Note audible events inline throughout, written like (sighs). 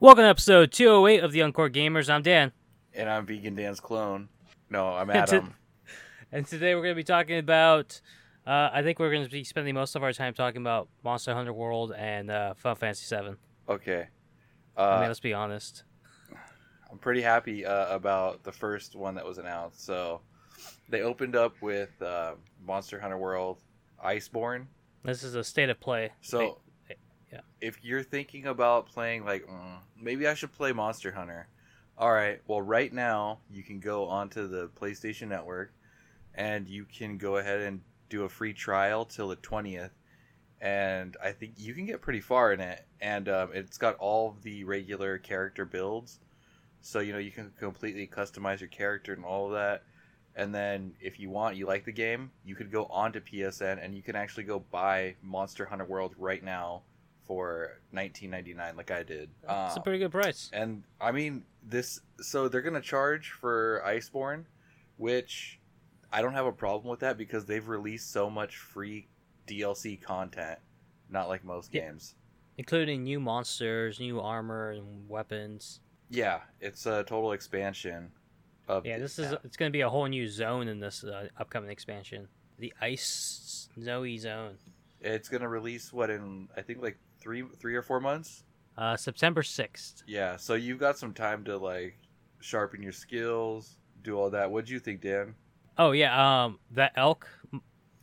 Welcome to episode 208 of the Encore Gamers. I'm Dan. And I'm Vegan Dan's clone. No, I'm Adam. And today we're going to be talking about. Uh, I think we're going to be spending most of our time talking about Monster Hunter World and uh, Final Fantasy VII. Okay. I Uh, mean, let's be honest. I'm pretty happy uh, about the first one that was announced. So they opened up with uh, Monster Hunter World Iceborne. This is a state of play. So yeah. if you're thinking about playing like mm, maybe I should play Monster Hunter. All right. Well, right now you can go onto the PlayStation Network and you can go ahead and do a free trial till the 20th. And I think you can get pretty far in it. And um, it's got all of the regular character builds. So, you know, you can completely customize your character and all of that. And then if you want, you like the game, you could go onto PSN and you can actually go buy Monster Hunter World right now for 19.99 like I did. It's a Um, pretty good price. and I mean this so they're going to charge for Iceborne, which I don't have a problem with that because they've released so much free DLC content, not like most Yeah. games. Including new monsters, new armor, and weapons. Yeah, it's a total expansion of Yeah, this is it's going to be a whole new zone in this uh, upcoming expansion. The Ice Snowy Zone. It's going to release what in I think like 3 3 or 4 months. Uh, September 6th. Yeah, so you've got some time to like sharpen your skills, do all that. What'd you think, Dan? Oh, yeah. Um, That elk,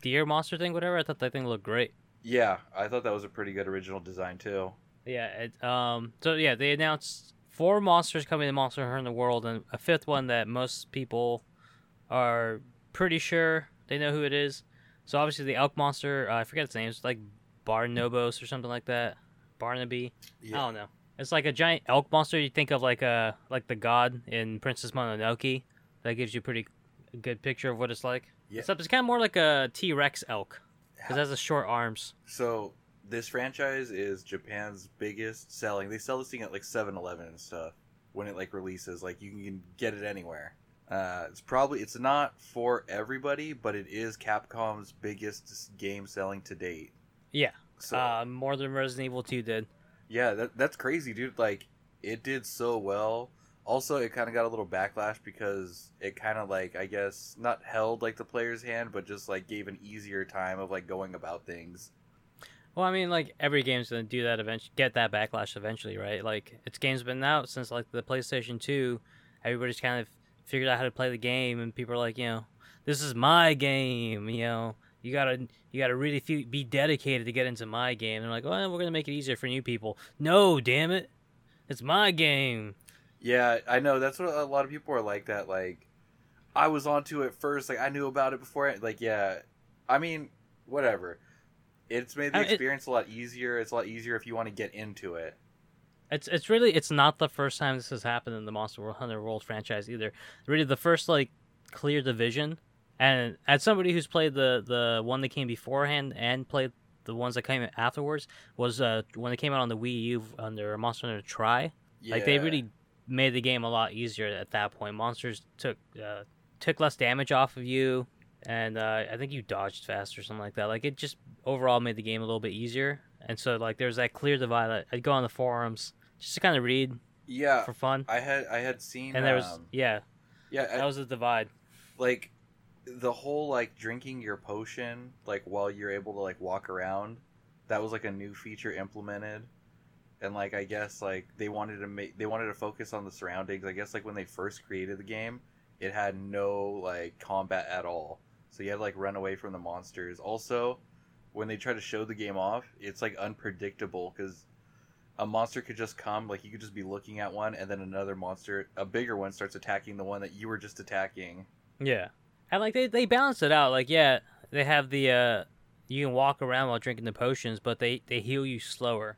deer monster thing, whatever, I thought that thing looked great. Yeah, I thought that was a pretty good original design too. Yeah. It, um. So yeah, they announced four monsters coming to Monster Hunter in the world, and a fifth one that most people are pretty sure they know who it is. So obviously the elk monster, uh, I forget its name. It's like Barnobos or something like that. Barnaby. I don't know. It's like a giant elk monster. You think of like a like the god in Princess Mononoke. That gives you a pretty good picture of what it's like. Yeah. Except it's kind of more like a T Rex elk because it has the short arms. So this franchise is Japan's biggest selling. They sell this thing at like 7-Eleven and stuff when it like releases. Like you can get it anywhere. Uh, it's probably it's not for everybody, but it is Capcom's biggest game selling to date. Yeah. So uh, more than Resident Evil 2 did. yeah, that that's crazy, dude. Like it did so well. Also, it kind of got a little backlash because it kind of like I guess not held like the player's hand, but just like gave an easier time of like going about things. Well, I mean, like every game's gonna do that eventually, get that backlash eventually, right? Like its game's been out since like the PlayStation 2. Everybody's kind of figured out how to play the game, and people are like, you know, this is my game. You know, you gotta you gotta really be dedicated to get into my game. And like, well, we're gonna make it easier for new people. No, damn it, it's my game. Yeah, I know. That's what a lot of people are like. That like, I was onto it first. Like I knew about it before. Like yeah, I mean, whatever. It's made the mean, it- experience a lot easier. It's a lot easier if you want to get into it. It's it's really it's not the first time this has happened in the Monster Hunter World franchise either. Really, the first like clear division, and as somebody who's played the the one that came beforehand and played the ones that came afterwards was uh when it came out on the Wii U under Monster Hunter Tri. Like they really made the game a lot easier at that point. Monsters took uh, took less damage off of you, and uh, I think you dodged fast or something like that. Like it just overall made the game a little bit easier. And so like there's that clear divide. I'd go on the forums just to kind of read yeah. for fun. I had I had seen And there was um, yeah, yeah that I- was the divide. like the whole like drinking your potion like while you're able to like walk around that was like a new feature implemented and like i guess like they wanted to make they wanted to focus on the surroundings i guess like when they first created the game it had no like combat at all so you had to like run away from the monsters also when they try to show the game off it's like unpredictable because a monster could just come like you could just be looking at one and then another monster a bigger one starts attacking the one that you were just attacking Yeah, and like they they balance it out. Like yeah, they have the uh you can walk around while drinking the potions, but they they heal you slower.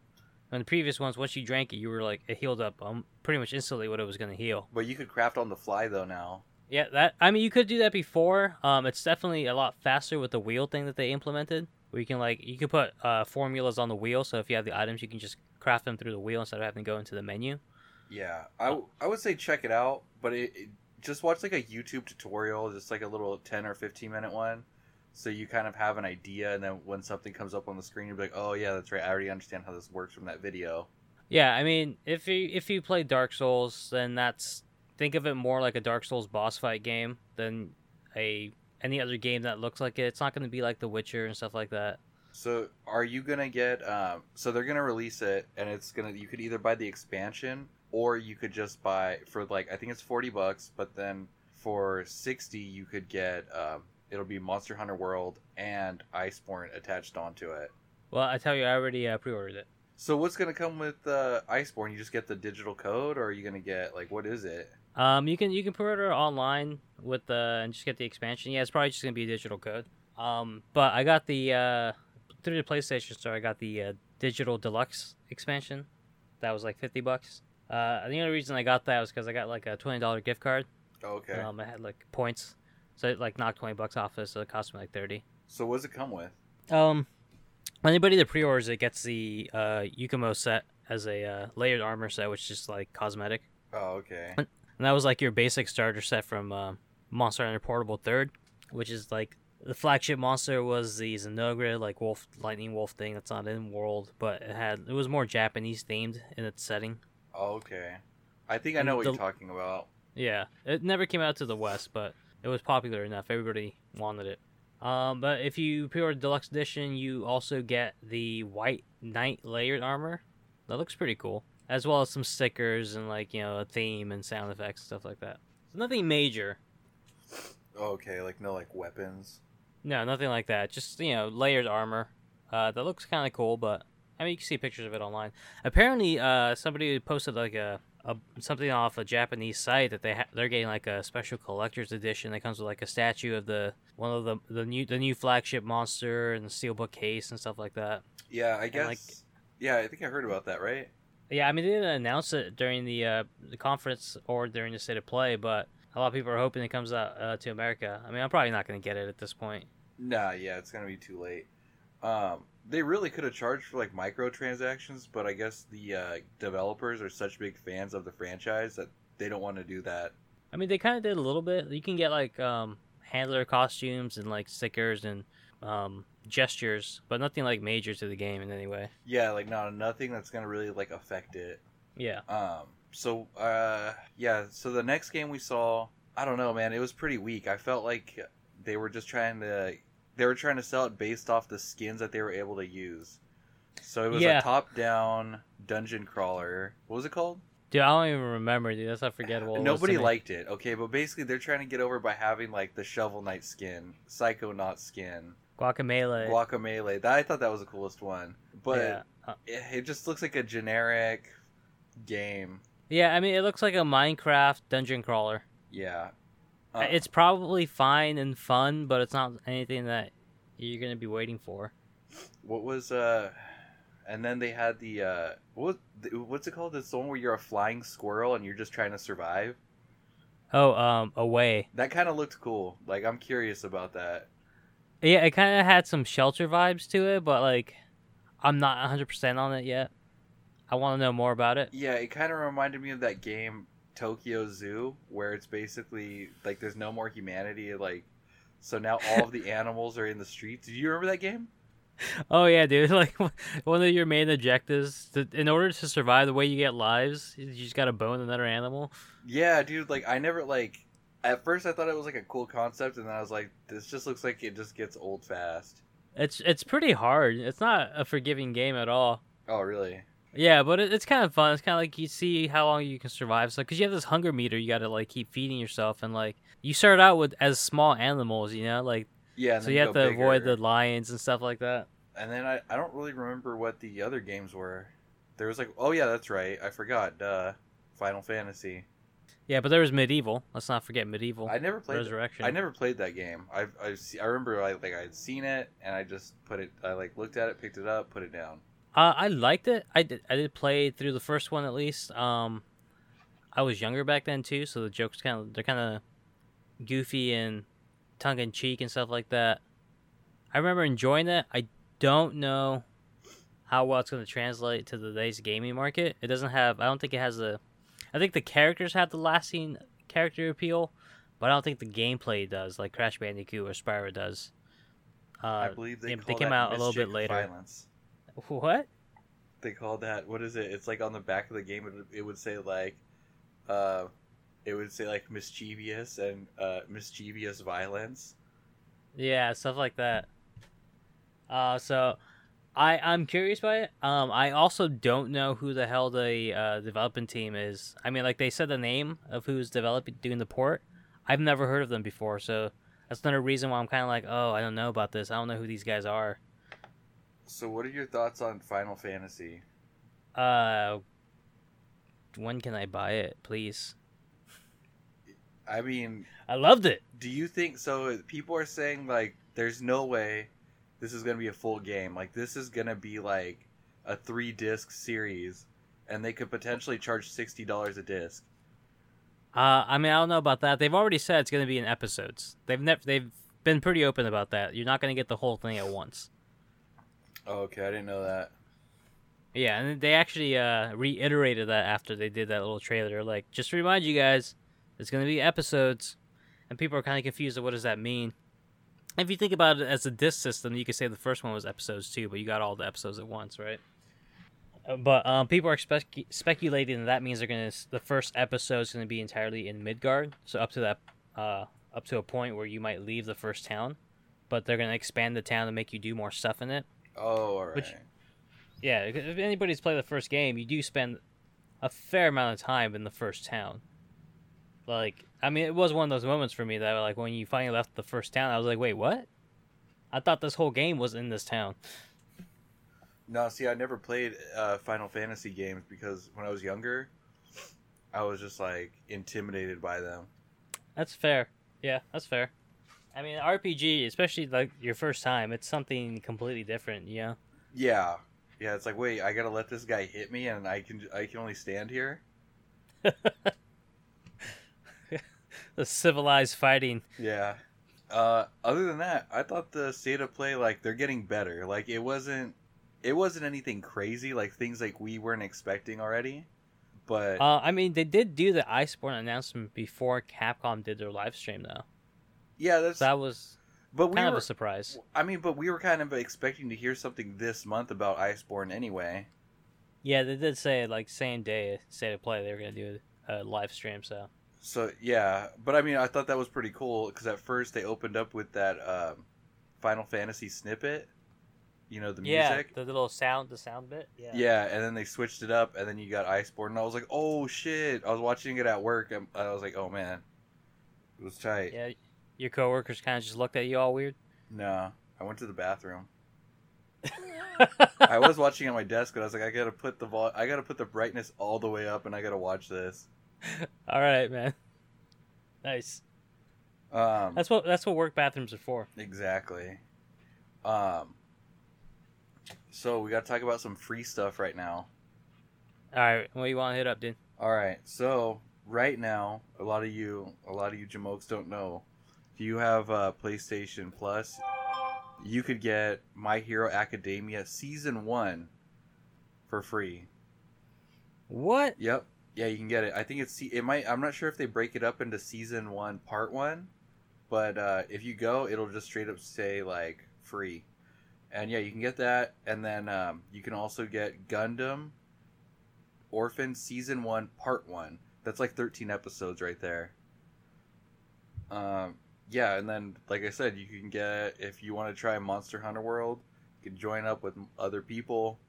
And the previous ones, once you drank it, you were like it healed up um pretty much instantly what it was gonna heal. But you could craft on the fly though now. Yeah, that I mean you could do that before. Um, it's definitely a lot faster with the wheel thing that they implemented, where you can like you can put uh formulas on the wheel. So if you have the items, you can just craft them through the wheel instead of having to go into the menu. Yeah, I, w- I would say check it out, but it, it just watch like a YouTube tutorial, just like a little ten or fifteen minute one so you kind of have an idea, and then when something comes up on the screen, you're like, "Oh yeah, that's right. I already understand how this works from that video." Yeah, I mean, if you if you play Dark Souls, then that's think of it more like a Dark Souls boss fight game than a any other game that looks like it. It's not going to be like The Witcher and stuff like that. So, are you gonna get? Um, so they're gonna release it, and it's gonna. You could either buy the expansion, or you could just buy for like I think it's forty bucks, but then for sixty you could get. Um, it'll be Monster Hunter World and Iceborne attached onto it. Well, I tell you, I already uh, pre-ordered it. So what's gonna come with uh, Iceborne? You just get the digital code, or are you gonna get like what is it? Um, you can you can pre-order online with the and just get the expansion. Yeah, it's probably just gonna be a digital code. Um, but I got the uh through the PlayStation Store. I got the uh, digital deluxe expansion. That was like fifty bucks. Uh, the only reason I got that was because I got like a twenty dollar gift card. Okay. Um, I had like points, so it like knocked twenty bucks off it, so it cost me like thirty. so what does it come with? Um, anybody that pre-orders it gets the uh Yukumo set as a uh, layered armor set, which is just like cosmetic. Oh, okay. And that was like your basic starter set from uh, Monster Hunter Portable Third, which is like the flagship monster was the Zinogre, like wolf, lightning wolf thing that's not in world, but it had it was more Japanese themed in its setting. Oh, okay. I think I And know what the- you're talking about. Yeah, it never came out to the West, but it was popular enough. Everybody wanted it. Um, but if you pre-order deluxe edition, you also get the white knight layered armor. That looks pretty cool, as well as some stickers and like you know a theme and sound effects stuff like that. So nothing major. Oh, okay, like no like weapons. No, nothing like that. Just you know, layered armor. Uh, that looks kind of cool, but I mean, you can see pictures of it online. Apparently, uh, somebody posted like a, a something off a Japanese site that they ha- they're getting like a special collector's edition that comes with like a statue of the one of the the new the new flagship monster and the steelbook case and stuff like that. Yeah, I guess. like- yeah, I think I heard about that. Right? Yeah, I mean they didn't announce it during the uh, the conference or during the state of play, but a lot of people are hoping it comes out uh, to America. I mean, I'm probably not going to get it at this point. Nah, yeah, it's gonna be too late. Um, they really could have charged for like microtransactions, but I guess the uh, developers are such big fans of the franchise that they don't want to do that. I mean, they kind of did a little bit. You can get like um, handler costumes and like stickers and um, gestures, but nothing like major to the game in any way. Yeah, like no, nothing that's gonna really like affect it. Yeah. Um, so uh, yeah, so the next game we saw, I don't know, man, it was pretty weak. I felt like they were just trying to, they were trying to sell it based off the skins that they were able to use. So it was Yeah. a top-down dungeon crawler. What was it called? Dude, I don't even remember, dude. That's unforgettable. It was Nobody liked it. Okay, but basically they're trying to get over by having like the Shovel Knight skin, Psychonaut skin, Guacamole. Guacamole. That I thought that was the coolest one. But yeah. Uh, it, it just looks like a generic game. yeah, I mean, it looks like a Minecraft dungeon crawler. Yeah. Uh, It's probably fine and fun, but it's not anything that you're gonna be waiting for. what was uh and then they had the uh what what's it called it's the one where you're a flying squirrel and you're just trying to survive Oh, um, away. that kind of looked cool like i'm curious about that Yeah, it kind of had some shelter vibes to it, but like, I'm not 100 percent on it yet. I want to know more about it. yeah it kind of reminded me of that game tokyo zoo where it's basically like there's no more humanity like so now all of the (laughs) animals are in the streets do you remember that game Oh yeah, dude. (laughs) Like one of your main objectives, to, in order to survive, the way you get lives, you just gotta bone another animal. yeah dude like i never like at first i thought it was like a cool concept and then i was like this just looks like it just gets old fast It's it's pretty hard. It's not a forgiving game at all. oh really Yeah, but it, it's kind of fun. It's kind of like you see how long you can survive. So, because you have this hunger meter, you got to like keep feeding yourself, and like you start out with as small animals, you know, like Yeah, so you have to avoid the lions and stuff like that. And then I, I don't really remember what the other games were. There was like, oh yeah, that's right, I forgot. Duh, Final Fantasy. Yeah, but there was MediEvil. Let's not forget MediEvil I never played. resurrection. I never played that game. I I I remember I like I had seen it and I just put it. I like looked at it, picked it up, put it down. Uh, I liked it. I did. I did play through the first one at least. Um, I was younger back then too, so the jokes kind of they're kind of goofy and tongue in cheek and stuff like that. I remember enjoying it. I don't know how well it's going to translate to today's gaming market. It doesn't have. I don't think it has a. I think the characters have the lasting character appeal, but I don't think the gameplay does like Crash Bandicoot or Spyro does. Uh, I believe they, call they came out a little bit later. Violence. What? They call that what is it? It's like on the back of the game. It, would- it would say like, uh, it would say like mischievous and uh, mischievous violence. Yeah, stuff like that. Uh, so I I'm curious by it. Um, I also don't know who the hell the uh, development team is. I mean, like they said the name of who's developing doing the port. I've never heard of them before, so that's another reason why I'm kind of like, oh, I don't know about this. I don't know who these guys are. So, what are your thoughts on Final Fantasy? Uh, when can I buy it, please? I mean, I loved it. do you think so? People are saying like, there's no way this is gonna be a full game. Like, this is gonna be like a three disc series, and they could potentially charge sixty dollars a disc. Uh, I mean, I don't know about that. They've already said it's going to be in episodes. They've never they've been pretty open about that. You're not going to get the whole thing at once. Oh, okay, I didn't know that. Yeah, and they actually uh, reiterated that after they did that little trailer. Like, just to remind you guys, it's going to be episodes, and people are kind of confused. Of what does that mean? If you think about it as a disc system, you could say the first one was episodes too, but you got all the episodes at once, right? Uh, But um, people are spec- speculating that that means they're gonna the first episode is gonna be entirely in Midgard, so up to that uh, up to a point where you might leave the first town, but they're gonna expand the town to make you do more stuff in it. Oh, all right. Which- Yeah, if anybody's played the first game, you do spend a fair amount of time in the first town. Like, I mean, it was one of those moments for me that, like, when you finally left the first town, I was like, wait, what? I thought this whole game was in this town. No, see, I never played uh, Final Fantasy games because when I was younger, I was just like intimidated by them. That's fair. Yeah, that's fair. I mean, RPG, especially like your first time, it's something completely different, you know? Yeah, yeah. It's like, wait, I gotta let this guy hit me, and I can I can only stand here. (laughs) the civilized fighting. Yeah. Uh, other than that, I thought the state of play like they're getting better. Like it wasn't it wasn't anything crazy, like things like we weren't expecting already. But Uh, I mean, they did do the Iceborne announcement before Capcom did their live stream, though. Yeah, that's So that was but we kind were, of a surprise. I mean, but we were kind of expecting to hear something this month about Iceborne anyway. Yeah, they did say like same day state of play they were gonna do a live stream. So So yeah, but I mean, I thought that was pretty cool because at first they opened up with that um, Final Fantasy snippet, you know, the yeah, music. the little sound, the sound bit. Yeah. Yeah, and then they switched it up, and then you got Iceborne, and I was like, "Oh shit!" I was watching it at work, and I was like, "Oh man, it was tight." Yeah. Your coworkers kind of just looked at you all weird. No, I went to the bathroom. (laughs) I was watching on my desk, but I was like, "I gotta put the vol- I gotta put the brightness all the way up, and I gotta watch this." (laughs) all right, man. Nice. Um, That's what that's what work bathrooms are for. Exactly. Um. So we got to talk about some free stuff right now. All right, what do you want to hit up, dude? All right. So right now, a lot of you, a lot of you jamokes don't know. If you have uh, PlayStation Plus, you could get My Hero Academia season one for free. What? Yep. Yeah, you can get it. I think it's it might. I'm not sure if they break it up into season one, part one, but uh, if you go, it'll just straight up say like free, and yeah, you can get that, and then um, you can also get Gundam Orphan season one, part one. That's like 13 episodes right there. Um, yeah, and then like I said, you can get if you want to try Monster Hunter World, you can join up with other people,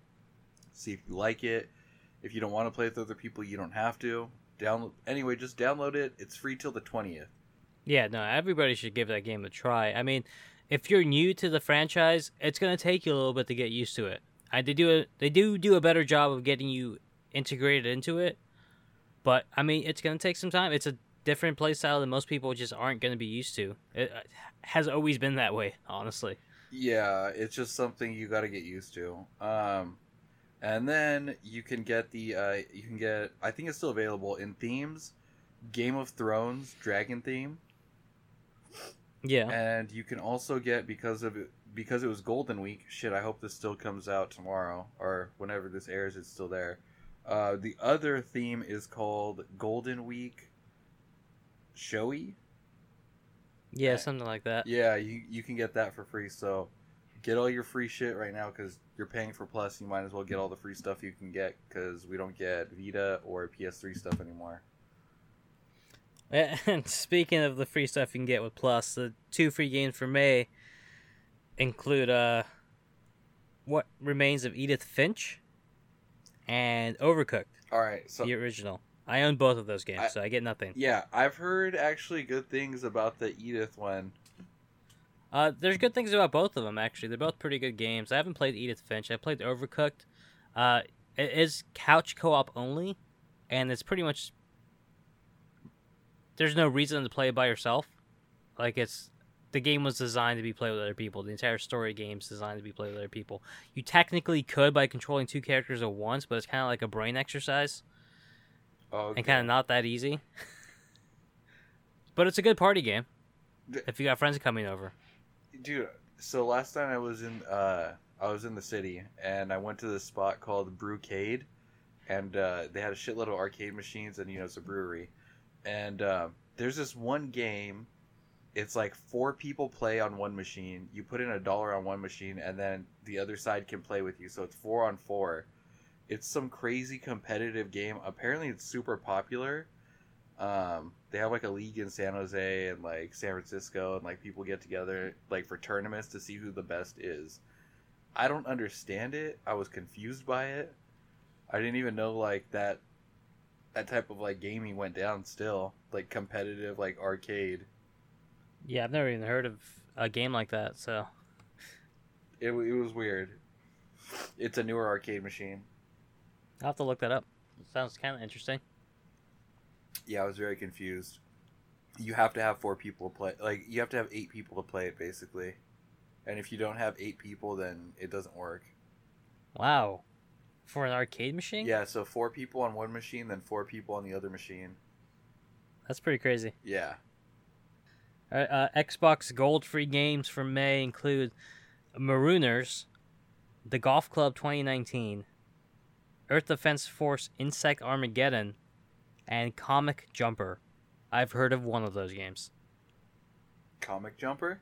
see if you like it. If you don't want to play with other people, you don't have to. Download anyway, just download it. It's free till the twentieth. Yeah, no, everybody should give that game a try. I mean, if you're new to the franchise, it's gonna take you a little bit to get used to it. I they do a, they do do a better job of getting you integrated into it, but I mean, it's gonna take some time. It's a different playstyle than most people just aren't gonna be used to. It uh, has always been that way, honestly. Yeah, it's just something you got to get used to. Um, and then you can get the uh, you can get I think it's still available in themes, Game of Thrones dragon theme, Yeah, and you can also get because of because it was Golden Week. Shit, I hope this still comes out tomorrow or whenever this airs. It's still there. Uh, the other theme is called Golden Week Showy. yeah, something like that. Yeah, you you can get that for free. So get all your free shit right now because you're paying for Plus. You might as well get all the free stuff you can get because we don't get Vita or PS3 stuff anymore. (laughs) And speaking of the free stuff you can get with Plus, the two free games for May include uh, what remains of Edith Finch and Overcooked, All right, so the original. I own both of those games, I- so I get nothing. yeah, I've heard actually good things about the Edith one. Uh, there's good things about both of them actually. They're both pretty good games. I haven't played Edith Finch. I played Overcooked. Uh, it is couch co-op only, and it's pretty much there's no reason to play it by yourself. Like it's the game was designed to be played with other people. The entire story game's designed to be played with other people. You technically could by controlling two characters at once, but it's kind of like a brain exercise Oh, and kind of not that easy. (laughs) but it's a good party game if you got friends coming over. dude. So last time I was in, uh, I was in the city and I went to this spot called Brewcade, and uh, they had a shitload of arcade machines and you know it's a brewery, and uh, there's this one game. It's like four people play on one machine. You put in a dollar on one machine, and then the other side can play with you. So it's four on four. It's some crazy competitive game. Apparently, it's super popular. Um, they have like a league in San Jose and like San Francisco, and like people get together like for tournaments to see who the best is. I don't understand it. I was confused by it. I didn't even know like that that type of like gaming went down still like competitive like arcade. Yeah, I've never even heard of a game like that. So It, it was weird. It's a newer arcade machine. I'll have to look that up. sounds kind of interesting. Yeah, I was very confused. You have to have four people to play. Like you have to have eight people to play it basically. And if you don't have eight people, then it doesn't work. Wow, for an arcade machine? Yeah, so four people on one machine, then four people on the other machine. that's pretty crazy. Yeah. All right, uh, Xbox Gold free games for May include Marooners, The Golf Club 2019, Earth Defense Force Insect Armageddon, and Comic Jumper. I've heard of one of those games. Comic Jumper?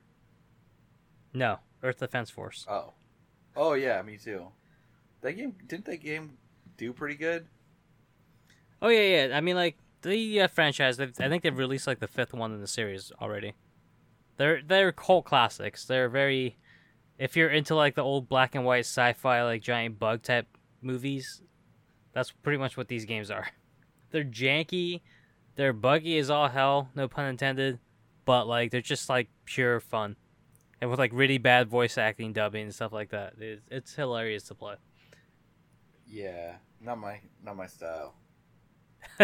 No, Earth Defense Force. Oh. Oh yeah, me too. That game didn't that game do pretty good? Oh yeah, yeah. I mean, like the uh, franchise. I think they've released like the fifth one in the series already. They're they're cult classics. They're very. If you're into like the old black and white sci-fi like giant bug type movies, that's pretty much what these games are. (laughs) They're janky. They're buggy as all hell. No pun intended. But like they're just like pure fun, and with like really bad voice acting, dubbing, and stuff like that. It's, it's hilarious to play. Yeah, not my not my style. (laughs)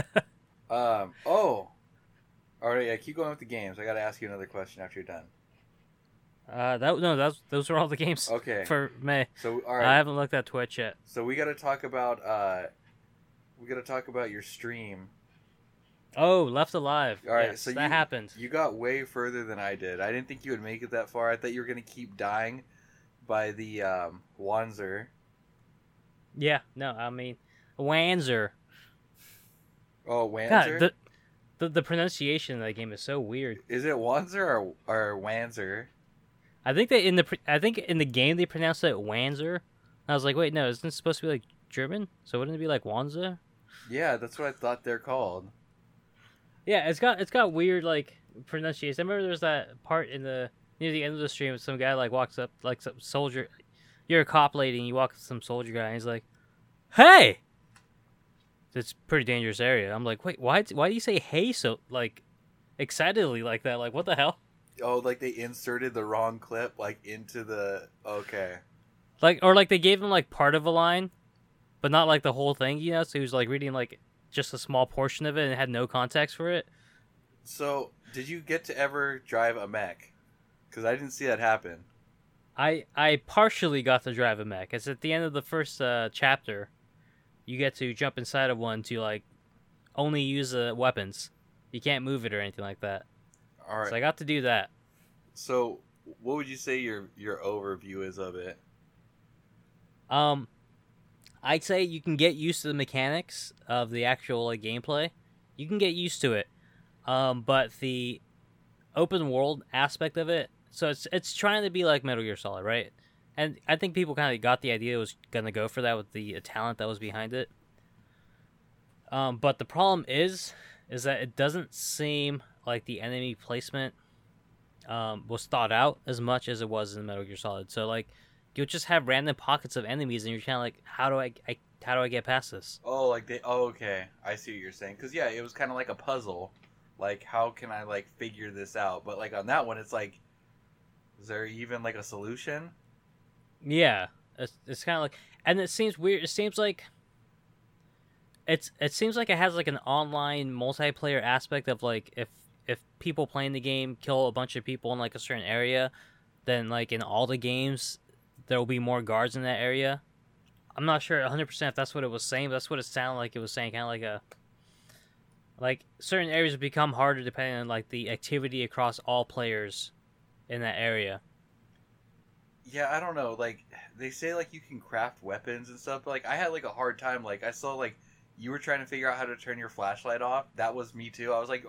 um. Oh. All right. Yeah. Keep going with the games. I got to ask you another question after you're done. Uh, that no, those those are all the games Okay. (laughs) for May. So all I haven't looked at Twitch yet. So we got to talk about uh, we got to talk about your stream. Oh, Left Alive. All right, Yes, so that you- happened. You got way further than I did. I didn't think you would make it that far. I thought you were gonna keep dying by the um, Wanzer. Yeah, no, I mean, Wanzer. Oh, Wanzer. God, the, the the pronunciation of that game is so weird. Is it Wanzer or or Wanzer? I think that in the I think in the game they pronounce it Wanzer. I was like, wait, no, isn't it supposed to be like German? So wouldn't it be like Wanzer? Yeah, that's what I thought they're called. Yeah, it's got it's got weird like pronunciation. I remember there's that part in the near the end of the stream, some guy like walks up like some soldier. You're a cop lady, and you walk up to some soldier guy, and he's like, "Hey." It's a pretty dangerous area. I'm like, wait, why? Why do you say "hey" so like excitedly like that? Like, what the hell? Oh, like they inserted the wrong clip like into the okay. Like, or like they gave him like part of a line, but not like the whole thing. You know, so he was like reading like just a small portion of it and had no context for it. So, did you get to ever drive a mech? Because I didn't see that happen. I I partially got to drive a mech. It's at the end of the first uh, chapter. You get to jump inside of one to like only use the weapons. You can't move it or anything like that. All right. So I got to do that. So, what would you say your your overview is of it? Um, I'd say you can get used to the mechanics of the actual like gameplay. You can get used to it. Um, but the open world aspect of it, so it's it's trying to be like Metal Gear Solid, right? and I think people kind of got the idea it was gonna go for that with the talent that was behind it. Um, but the problem is, is that it doesn't seem like the enemy placement um, was thought out as much as it was in Metal Gear Solid. So like, you'll just have random pockets of enemies, and you're kind of like, how do I, I, how do I get past this? Oh, like they. Oh, okay. I see what you're saying. Because yeah, it was kind of like a puzzle. Like, how can I like figure this out? But like on that one, it's like, is there even like a solution? Yeah, it's, it's kind of like, and it seems weird. It seems like it's it seems like it has like an online multiplayer aspect of like if if people playing the game kill a bunch of people in like a certain area, then like in all the games there will be more guards in that area. I'm not sure 100% if that's what it was saying, but that's what it sounded like it was saying kind of like a like certain areas become harder depending on like the activity across all players in that area. Yeah, I don't know. Like they say, like you can craft weapons and stuff. But like I had like a hard time. Like I saw like you were trying to figure out how to turn your flashlight off. That was me too. I was like,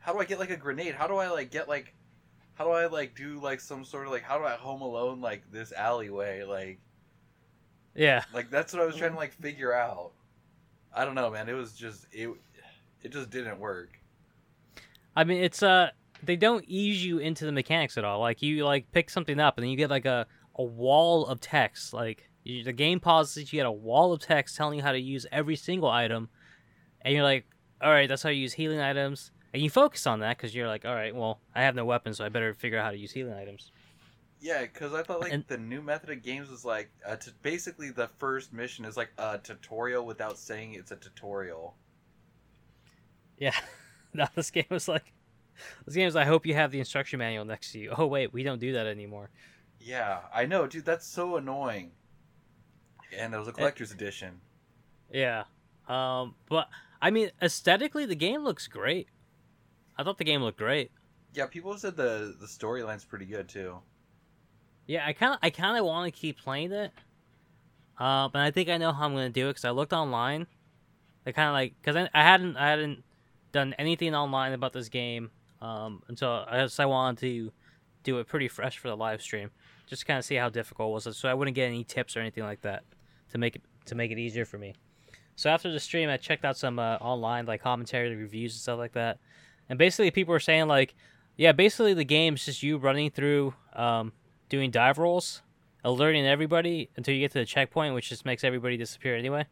how do I get like a grenade? How do I like get like, how do I like do like some sort of like how do I home alone like this alleyway like. Yeah. Like that's what I was trying to like figure out. I don't know, man. It was just it. It just didn't work. I mean, it's uh, they don't ease you into the mechanics at all. Like you like pick something up and then you get like a a wall of text. Like you, the game pauses, you get a wall of text telling you how to use every single item, and you're like, all right, that's how you use healing items, and you focus on that because you're like, all right, well, I have no weapon, so I better figure out how to use healing items. Yeah, because I thought like And- the new method of games was like uh, t- basically the first mission is like a tutorial without saying it's a tutorial. Yeah. (laughs) now this game was like, this game is. I hope you have the instruction manual next to you. Oh wait, we don't do that anymore. Yeah, I know, dude. That's so annoying. And it was a collector's edition. Yeah. Um, but I mean, aesthetically, the game looks great. I thought the game looked great. Yeah, people said the the storyline's pretty good too. Yeah, I kind of, I kind of want to keep playing it. Uh, but I think I know how I'm gonna do it because I looked online. I kind of like because I, I hadn't, I hadn't done anything online about this game um, until I just I wanted to do it pretty fresh for the live stream, just kind of see how difficult was it was, so I wouldn't get any tips or anything like that to make it to make it easier for me. So after the stream, I checked out some uh, online like commentary, reviews, and stuff like that, and basically people were saying like, yeah, basically the game's just you running through, um, doing dive rolls, alerting everybody until you get to the checkpoint, which just makes everybody disappear anyway.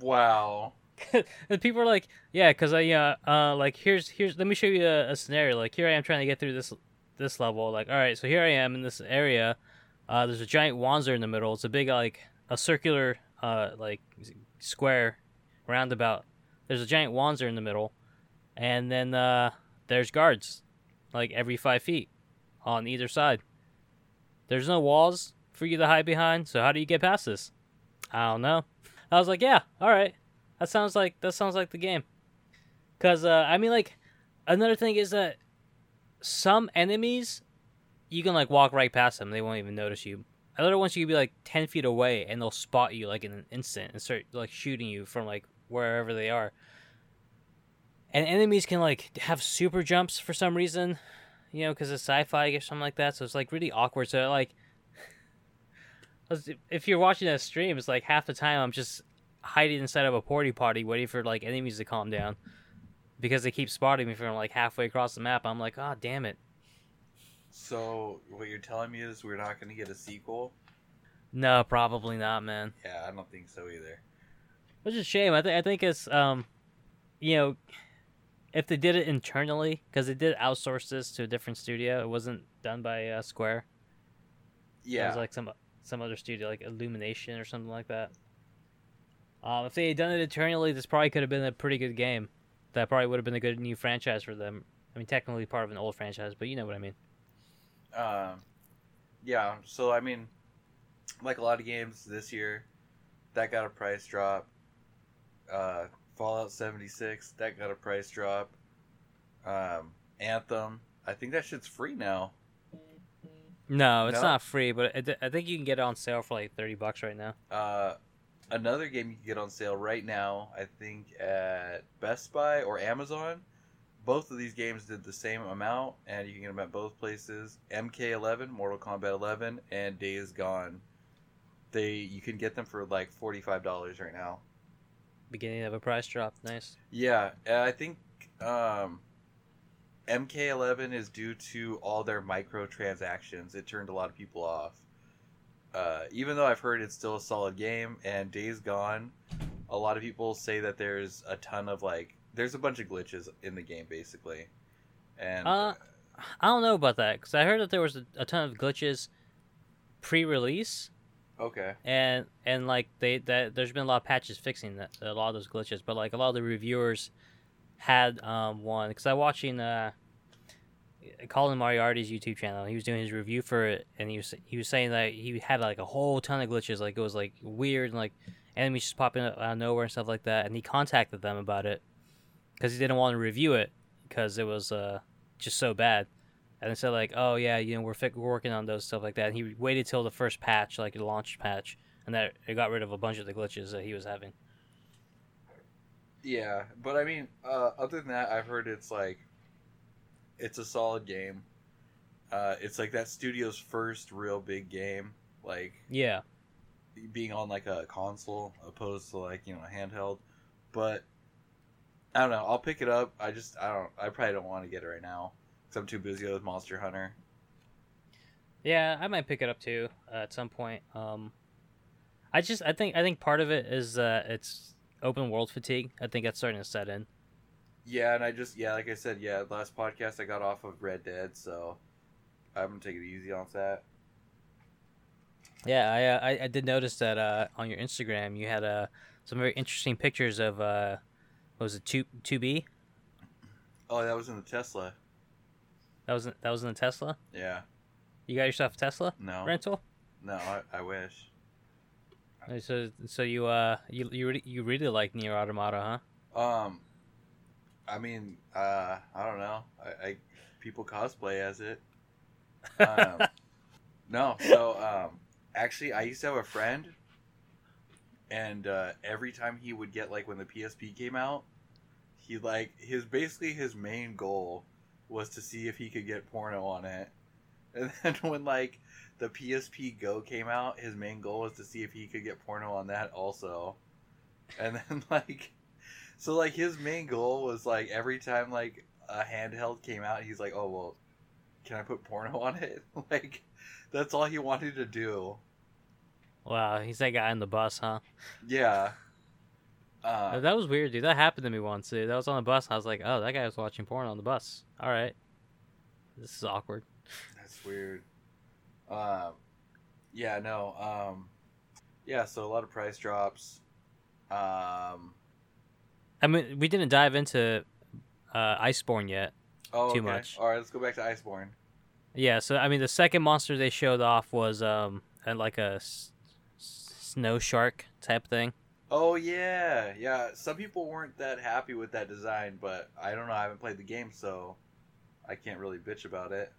Wow. (laughs) and people are like, yeah, because I uh, uh like here's here's let me show you a, a scenario. Like here I am trying to get through this this level. Like all right, so here I am in this area. Uh, there's a giant Wanzer in the middle. It's a big like a circular uh like square roundabout. There's a giant Wanzer in the middle, and then uh there's guards like every five feet on either side. There's no walls for you to hide behind. So how do you get past this? I don't know. I was like, yeah, all right. That sounds like that sounds like the game. Cause uh, I mean, like another thing is that some enemies you can like walk right past them; they won't even notice you. Other ones you can be like ten feet away and they'll spot you like in an instant and start like shooting you from like wherever they are. And enemies can like have super jumps for some reason, you know, because it's sci-fi or something like that. So it's like really awkward. So like, (laughs) if you're watching that stream, it's like half the time I'm just hiding inside of a porty potty waiting for like enemies to calm down because they keep spotting me from like halfway across the map. I'm like, oh damn it. So what you're telling me is we're not going to get a sequel? No, probably not, man. Yeah, I don't think so either. Which is a shame. I think I think it's um, you know, if they did it internally, because they did outsource this to a different studio. It wasn't done by uh, Square. Yeah, it was like some some other studio, like Illumination or something like that. Um, if they had done it internally, this probably could have been a pretty good game. That probably would have been a good new franchise for them. I mean, technically part of an old franchise, but you know what I mean. Um, yeah. So I mean, like a lot of games this year, that got a price drop. Uh, Fallout 76 that got a price drop. Um, Anthem, I think that shit's free now. No, it's No? not free, but I, I think you can get it on sale for like thirty bucks right now. Uh, another game you can get on sale right now, I think at Best Buy or Amazon. Both of these games did the same amount, and you can get them at both places. MK11, Mortal Kombat 11, and Days Gone they you can get them for like forty five dollars right now. Beginning of a price drop. Nice. Yeah, I think um, MK11 is due to all their microtransactions. It turned a lot of people off. Uh, even though I've heard it's still a solid game, and Days Gone, a lot of people say that there's a ton of like, there's a bunch of glitches in the game basically, and Uh, I don't know about that because I heard that there was a, a ton of glitches pre-release, okay, and and like they that there's been a lot of patches fixing that a lot of those glitches, but like a lot of the reviewers had um one because I watching uh Colin Moriarty's YouTube channel. He was doing his review for it, and he was he was saying that he had like a whole ton of glitches, like it was like weird and like enemies just popping up out of nowhere and stuff like that. And he contacted them about it because he didn't want to review it because it was uh just so bad. And said like, oh yeah, you know we're, fi- we're working on those stuff like that. And he waited till the first patch, like the launch patch, and that it got rid of a bunch of the glitches that he was having. yeah, but I mean, uh, other than that, I've heard it's like, it's a solid game. Uh, it's like that studio's first real big game, like Yeah, being on like a console opposed to like you know a handheld but i don't know i'll pick it up i just i don't i probably don't want to get it right now because i'm too busy with monster hunter Yeah, I might pick it up too uh, at some point. Um, I just I think I think part of it is uh, it's open world fatigue. I think that's starting to set in. yeah and i just yeah like i said yeah last podcast i got off of red dead so i'm gonna take it easy on that Yeah, I uh, I, I did notice that uh, on your Instagram you had uh, some very interesting pictures of uh, what was it two two B? oh that was in the tesla That was in- that was in the Tesla. yeah You got yourself a Tesla no rental. no i, I wish So so you uh you you really, you really like Nier Automata, huh? um i mean uh i don't know i, I people cosplay as it um, (laughs) no, so um, actually, I used to have a friend, and uh, every time he would get like when the PSP came out, he like his basically his main goal was to see if he could get porno on it, (laughs) and then when like the PSP Go came out, his main goal was to see if he could get porno on that also, and then (laughs) like, so like his main goal was like every time like a handheld came out, he's like, oh well can I put porno on it? (laughs) like, that's all he wanted to do. Wow, he's that guy on the bus, huh? Yeah. Uh, that was weird, dude. That happened to me once, dude. That was on the bus. I was like, oh, that guy was watching porn on the bus. All right, this is awkward. that's weird. Um, yeah, no. Um, yeah, so a lot of price drops. Um, I mean, we didn't dive into uh, Iceborne yet. oh, Too okay. much. All right, let's go back to Iceborne. Yeah, so I mean, the second monster they showed off was um uh, like a s- snow shark type thing. Oh yeah, yeah. Some people weren't that happy with that design, but I don't know. I haven't played the game, so I can't really bitch about it.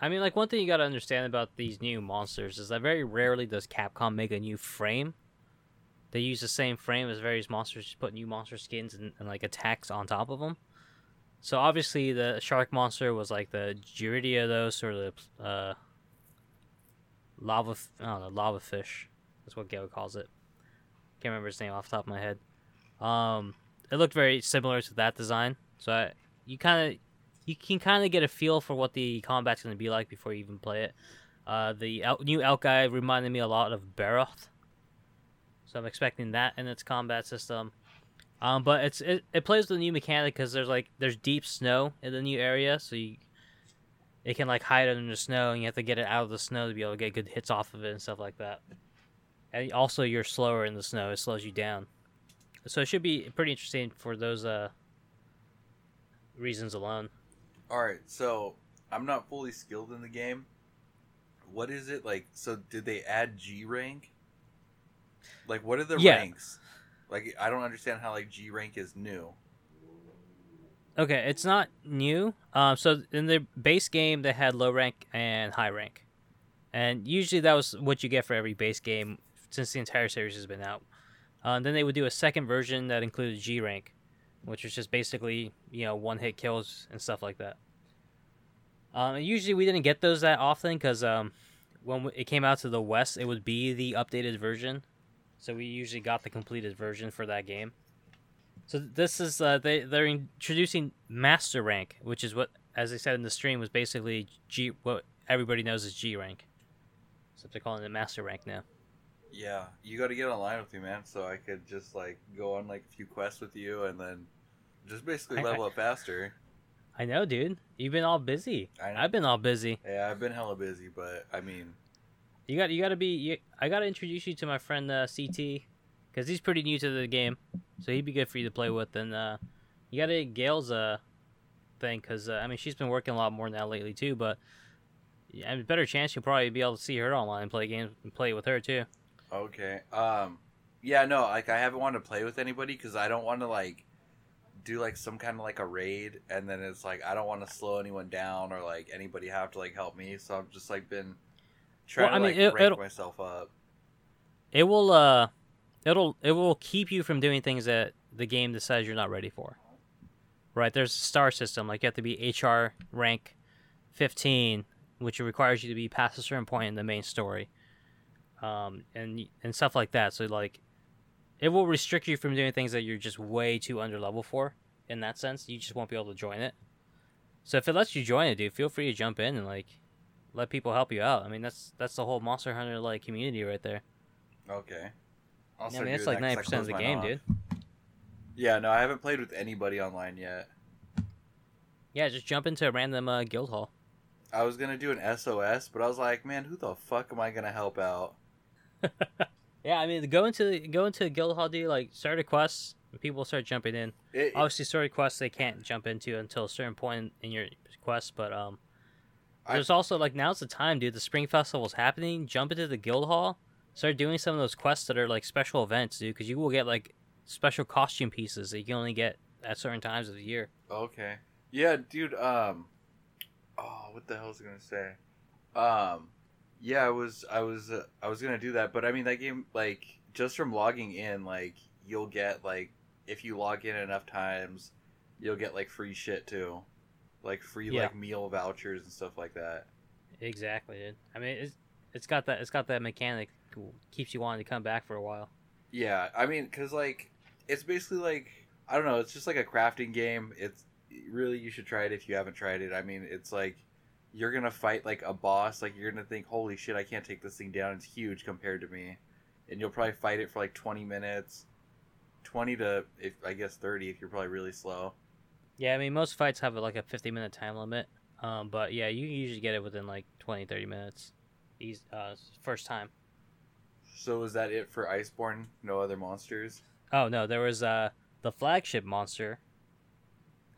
I mean, like one thing you got to understand about these new monsters is that very rarely does Capcom make a new frame. They use the same frame as various monsters, just put new monster skins and, and like attacks on top of them. So obviously, the shark monster was like the Gyarados or the uh, lava. f- I don't know, lava fish. That's what Gale calls it. Can't remember his name off the top of my head. Um, it looked very similar to that design. So I, you kind of you can kind of get a feel for what the combat's going to be like before you even play it. Uh, the el- new elk guy reminded me a lot of Barroth, so I'm expecting that in its combat system. Um, but it's it, it plays with a new mechanic because there's like there's deep snow in the new area, so you it can like hide under the snow, and you have to get it out of the snow to be able to get good hits off of it and stuff like that. And also, you're slower in the snow; it slows you down. So it should be pretty interesting for those uh reasons alone. All right, so I'm not fully skilled in the game. What is it like? So did they add G rank? Like, what are the Yeah. ranks? Like, I don't understand how like G rank is new. Okay, it's not new. Um, so in the base game, they had low rank and high rank, and usually that was what you get for every base game since the entire series has been out. Uh, then they would do a second version that included G rank, which was just basically you know one hit kills and stuff like that. Um, and usually we didn't get those that often because um, when it came out to the West, it would be the updated version. So we usually got the completed version for that game. So this is uh, they they're introducing Master Rank, which is what, as I said in the stream, was basically G what everybody knows is G rank. Except they're calling it Master Rank now. Yeah, you got to get online with me, man, so I could just like go on like a few quests with you and then just basically I- level up faster. I know, dude. You've been all busy. I know. I've been all busy. Yeah, I've been hella busy, but I mean, You got you got to be. You, I got to introduce you to my friend uh, CT, because he's pretty new to the game, so he'd be good for you to play with. And uh, you got to get Gail's uh thing, because uh, I mean she's been working a lot more now lately too. But yeah, I mean, better chance you'll probably be able to see her online and play games and play with her too. Okay. Um, yeah, no, like I haven't wanted to play with anybody because I don't want to like do like some kind of like a raid, and then it's like I don't want to slow anyone down or like anybody have to like help me. So I've just like been trying Well, I to mean, like it- rank myself up. It will uh, it'll it will keep you from doing things that the game decides you're not ready for. Right? There's a star system. Like you have to be HR rank 15, which requires you to be past a certain point in the main story, um, and and stuff like that. So like, it will restrict you from doing things that you're just way too under level for. In that sense, you just won't be able to join it. So if it lets you join it, dude, feel free to jump in and like let people help you out. I mean, that's that's the whole Monster Hunter like community right there. Okay. I'll I mean, it's like that 'cause I ninety percent of the game, mine dude. Yeah, no, I haven't played with anybody online yet. Yeah, just jump into a random uh, guild hall. I was gonna do an SOS, but I was like, man, who the fuck am I gonna help out? Yeah, I mean, go into go into guild hall, dude. Like, start a quest, and people start jumping in. It, Obviously, story quests they can't jump into until a certain point in your quest. But um, I- there's also like now's the time, dude. The spring festival's happening. Jump into the guild hall. Start doing some of those quests that are like special events, dude. Because you will get like special costume pieces that you can only get at certain times of the year. Okay. Yeah, dude. Um. Oh, what the hell was I gonna say? Um. Yeah, I was. I was. Uh, I was gonna do that, but I mean, that game, like, just from logging in, like, you'll get like, if you log in enough times, you'll get like free shit too, like free Yeah. like meal vouchers and stuff like that. Exactly, dude. I mean, it's it's got that it's got that mechanic keeps you wanting to come back for a while. Yeah, I mean, cause like it's basically like I don't know, it's just like a crafting game. It's really you should try it if you haven't tried it. I mean, it's like you're gonna fight like a boss, like you're gonna think, holy shit, I can't take this thing down. It's huge compared to me, and you'll probably fight it for like 20 minutes, 20 to if I guess 30 if you're probably really slow. Yeah, I mean, most fights have like a 50 minute time limit. Um, but yeah, you can usually get it within like 20, 30 minutes. These uh, first time. So is that it for Iceborne? No other monsters? Oh no, there was uh the flagship monster.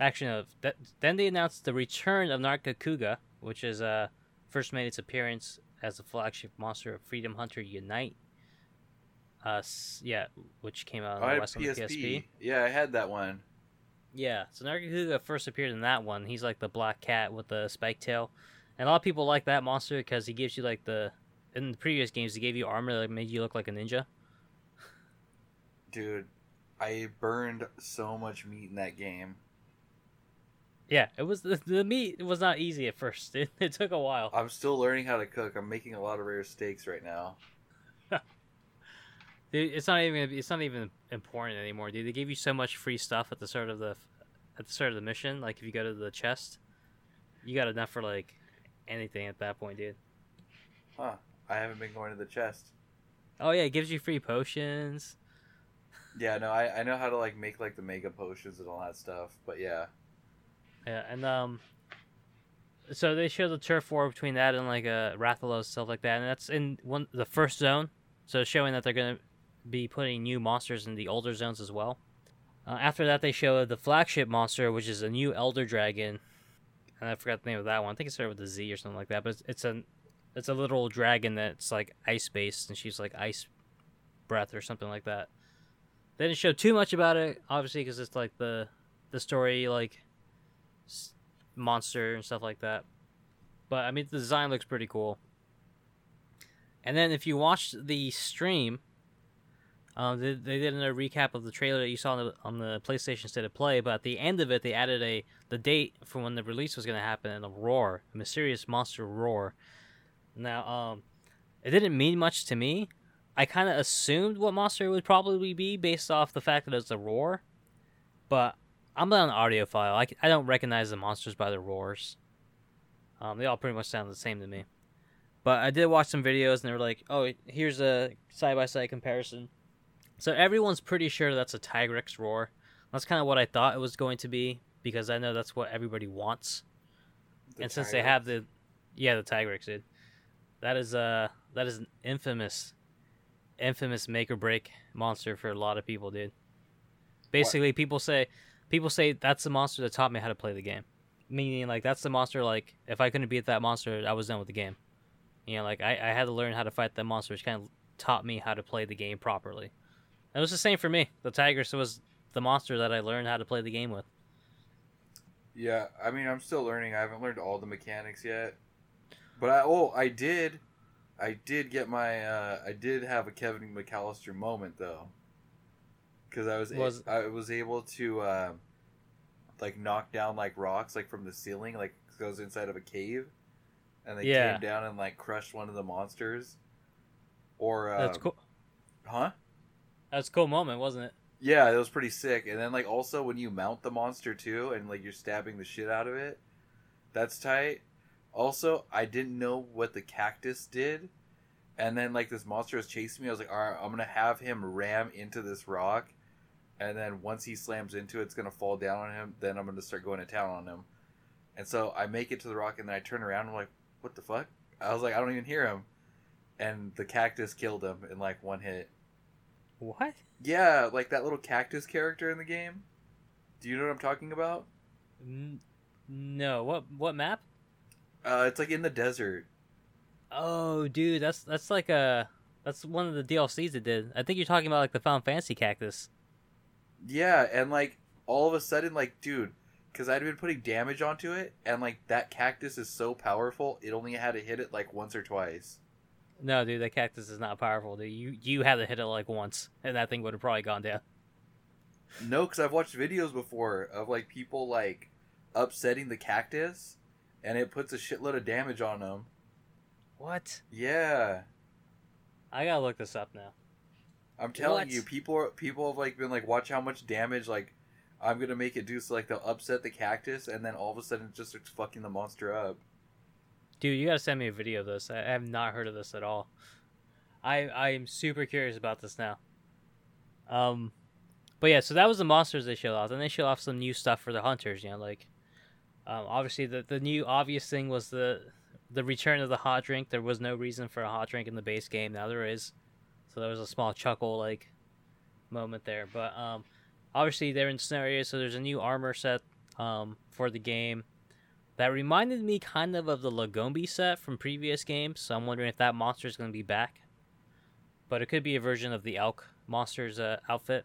Actually, no. That, then they announced the return of Nargacuga, which is uh first made its appearance as the flagship monster of Freedom Hunter Unite. Uh, yeah, which came out on Oh, the West PSP. PSP. Yeah, I had that one. Yeah, so Nargacuga first appeared in that one. He's like the black cat with the spike tail, and a lot of people like that monster because he gives you like the. In the previous games, he gave you armor that made you look like a ninja. Dude, I burned so much meat in that game. Yeah, it was the, (laughs) the meat was not easy at first. (laughs) It, it took a while. I'm still learning how to cook. I'm making a lot of rare steaks right now. (laughs) Dude, it's not even it's not even important anymore, dude. They gave you so much free stuff at the start of the at the start of the mission. Like if you go to the chest, you got enough for like anything at that point, dude. Huh. I haven't been going to the chest. Oh yeah, it gives you free potions. Yeah, no, I, I know how to like make like the mega potions and all that stuff. But yeah. Yeah, and um, so they show the turf war between that and like uh, Rathalos stuff like that, and that's in one the first zone. So showing that they're gonna be putting new monsters in the older zones as well. Uh, after that, they show the flagship monster, which is a new Elder Dragon, and I forgot the name of that one. I think it started with a Z or something like that. But it's, it's a it's a literal dragon that's like ice based, and she's like ice breath or something like that. They didn't show too much about it, obviously, because it's like the the story like monster and stuff like that. But I mean, the design looks pretty cool. And then if you watch the stream, um, they, they did a recap of the trailer that you saw on the, on the PlayStation State of Play. But at the end of it, they added a the date for when the release was going to happen and a roar, a mysterious monster roar. Now, um, it didn't mean much to me. I kind of assumed what monster it would probably be based off the fact that it's a roar, but I'm not an audiophile. I, I don't recognize the monsters by their roars. Um, they all pretty much sound the same to me. But I did watch some videos and they were like, oh, here's a side by side comparison. So everyone's pretty sure that's a Tigrex roar. That's kind of what I thought it was going to be because I know that's what everybody wants. The and since they have the, yeah, the Tigrex, dude, that is uh that is an infamous, infamous make or break monster for a lot of people, dude. Basically, people say, people say that's the monster that taught me how to play the game. Meaning, like that's the monster. Like if I couldn't beat that monster, I was done with the game. You know, like I, I had to learn how to fight that monster, which kind of taught me how to play the game properly. And it was the same for me. The Tigrex was the monster that I learned how to play the game with. Yeah, I mean, I'm still learning. I haven't learned all the mechanics yet. But I oh, I did, I did get my, uh, I did have a Kevin McAllister moment though, because I was Was- I was able to, uh, like knock down like rocks like from the ceiling, like was inside of a cave, and they Yeah. came down and like crushed one of the monsters. Or uh, That's cool. huh? That's a cool moment, wasn't it? Yeah, it was pretty sick. And then like also when you mount the monster too, and like you're stabbing the shit out of it, that's tight. Also, I didn't know what the cactus did, and then like this monster was chasing me. I was like, all right, I'm gonna have him ram into this rock, and then once he slams into it, it's gonna fall down on him. Then I'm gonna start going to town on him. And so I make it to the rock, and then I turn around. And I'm like, what the fuck? I was like, I don't even hear him, and the cactus killed him in like one hit. What? Yeah, like that little cactus character in the game. Do you know what I'm talking about? N- no. What? What map? Uh, it's like in the desert. Oh, dude, that's that's like a that's one of the DLCs it did. I think you're talking about like the Final Fantasy cactus. Yeah, and like all of a sudden, like, dude, because I'd been putting damage onto it, and like that cactus is so powerful, it only had to hit it like once or twice. No, dude, that cactus is not powerful. Dude, you you had to hit it like once, and that thing would have probably gone down. No, because I've watched videos before of like people like upsetting the cactus, and it puts a shitload of damage on them. What? Yeah, I gotta look this up now. I'm telling What? you, people people have like been like, watch how much damage like I'm gonna make it do. So like they'll upset the cactus, and then all of a sudden it just starts fucking the monster up. Dude, you gotta send me a video of this. I I have not heard of this at all. I I am super curious about this now. Um, but yeah, so that was the monsters they showed off. Then they showed off some new stuff for the hunters. You know, like um, obviously the the new obvious thing was the the return of the hot drink. There was no reason for a hot drink in the base game. Now there is. So there was a small chuckle like moment there. But um, obviously they're in scenarios. So there's a new armor set um for the game. That reminded me kind of of the Lagombi set from previous games, so I'm wondering if that monster is going to be back. But it could be a version of the elk monster's uh, outfit,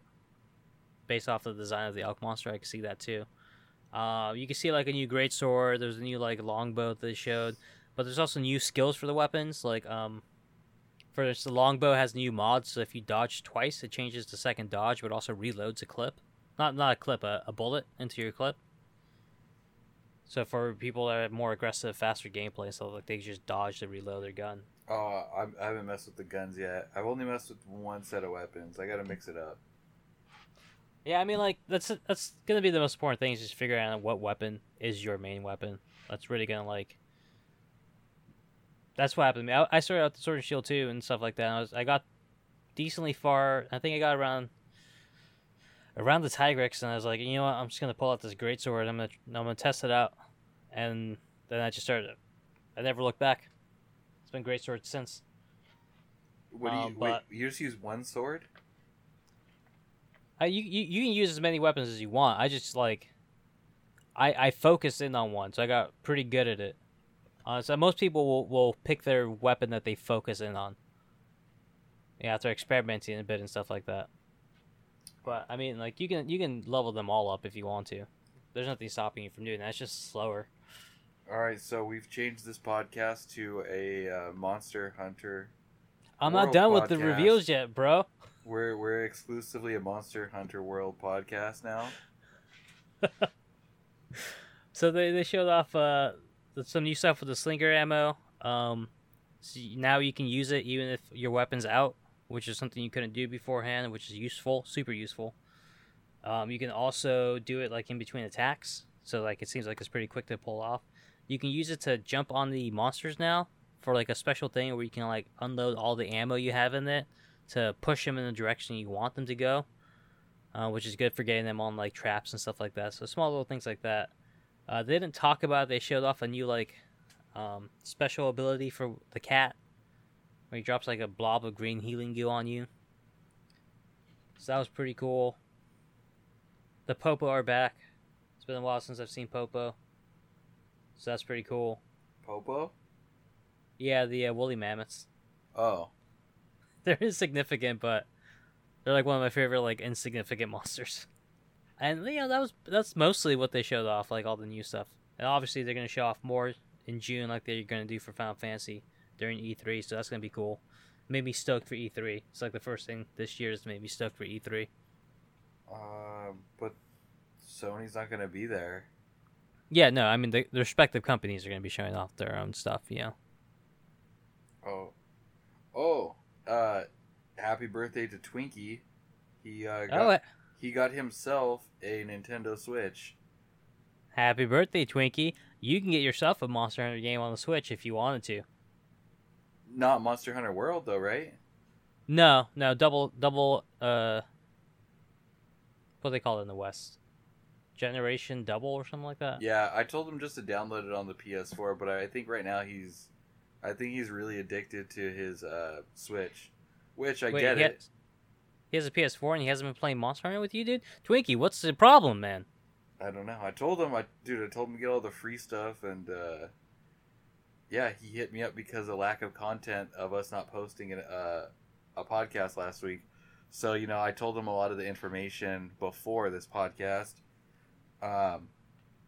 based off the design of the elk monster. I can see that too. Uh, you can see like a new greatsword. There's a new like longbow that they showed, but there's also new skills for the weapons. Like um, for this, the longbow has new mods. So if you dodge twice, it changes the second dodge, but also reloads a clip. Not not a clip, a, a bullet into your clip. So for people that have more aggressive, faster gameplay, so like they just dodge to reload their gun. Oh, I'm, I haven't messed with the guns yet. I've only messed with one set of weapons. I gotta mix it up. Yeah, I mean like that's that's gonna be the most important thing is just figuring out what weapon is your main weapon. That's really gonna like. That's what happened to me. I, I started out the sword and shield too and stuff like that. I was I got decently far. I think I got around around the Tigrex, and I was like, you know what? I'm just gonna pull out this great sword. I'm gonna I'm gonna test it out, and then I just started. I never looked back. It's been great sword since. What do you Um, wait? You just use one sword? I, you, you you can use as many weapons as you want. I just like, I I focused in on one, so I got pretty good at it. Uh, so most people will, will pick their weapon that they focus in on. Yeah, after experimenting a bit and stuff like that. But I mean, like you can you can level them all up if you want to. There's nothing stopping you from doing that. It's just slower. All right, so we've changed this podcast to a uh, Monster Hunter. I'm not done with the podcast. reveals yet, bro. We're we're exclusively a Monster Hunter World podcast now. (laughs) So they, they showed off uh, some new stuff with the slinger ammo. Um, So now you can use it even if your weapon's out, which is something you couldn't do beforehand, which is useful, super useful. Um, you can also do it like in between attacks, so like it seems like it's pretty quick to pull off. You can use it to jump on the monsters now for like a special thing where you can like unload all the ammo you have in it to push them in the direction you want them to go, uh, which is good for getting them on like traps and stuff like that. So small little things like that. Uh, they didn't talk about. It. They showed off a new like um, special ability for the cat, where he drops like a blob of green healing goo on you. So that was pretty cool. The Popo are back. It's been a while since I've seen Popo. So that's pretty cool. Popo? Yeah, the uh, woolly mammoths. Oh. (laughs) They're insignificant, but they're like one of my favorite like insignificant monsters. And you know that was that's mostly what they showed off, like all the new stuff. And obviously they're gonna show off more in June, like they're gonna do for Final Fantasy during E3. So that's gonna be cool. Made me stoked for E3. It's like the first thing this year is made me stoked for E E3. Uh, but Sony's not gonna be there. Yeah, no, I mean the, the respective companies are gonna be showing off their own stuff. You know. Oh. Oh. Uh, happy birthday to Twinkie. He uh got, Oh, he got himself a Nintendo Switch. happy birthday, Twinkie! You can get yourself a Monster Hunter game on the Switch if you wanted to. Not Monster Hunter World though, right? No, no, double, double. Uh, what do they call it in the West? Generation double or something like that. Yeah, I told him just to download it on the PS4, but I think right now he's, I think he's really addicted to his uh Switch, which I Wait, get it. He has a PS4 and he hasn't been playing Monster Hunter with you, dude. Twinkie, what's the problem, man? I don't know. I told him, I dude, I told him to get all the free stuff, and uh, yeah, he hit me up because of lack of content of us not posting an, uh, a podcast last week. So you know, I told him a lot of the information before this podcast. Um,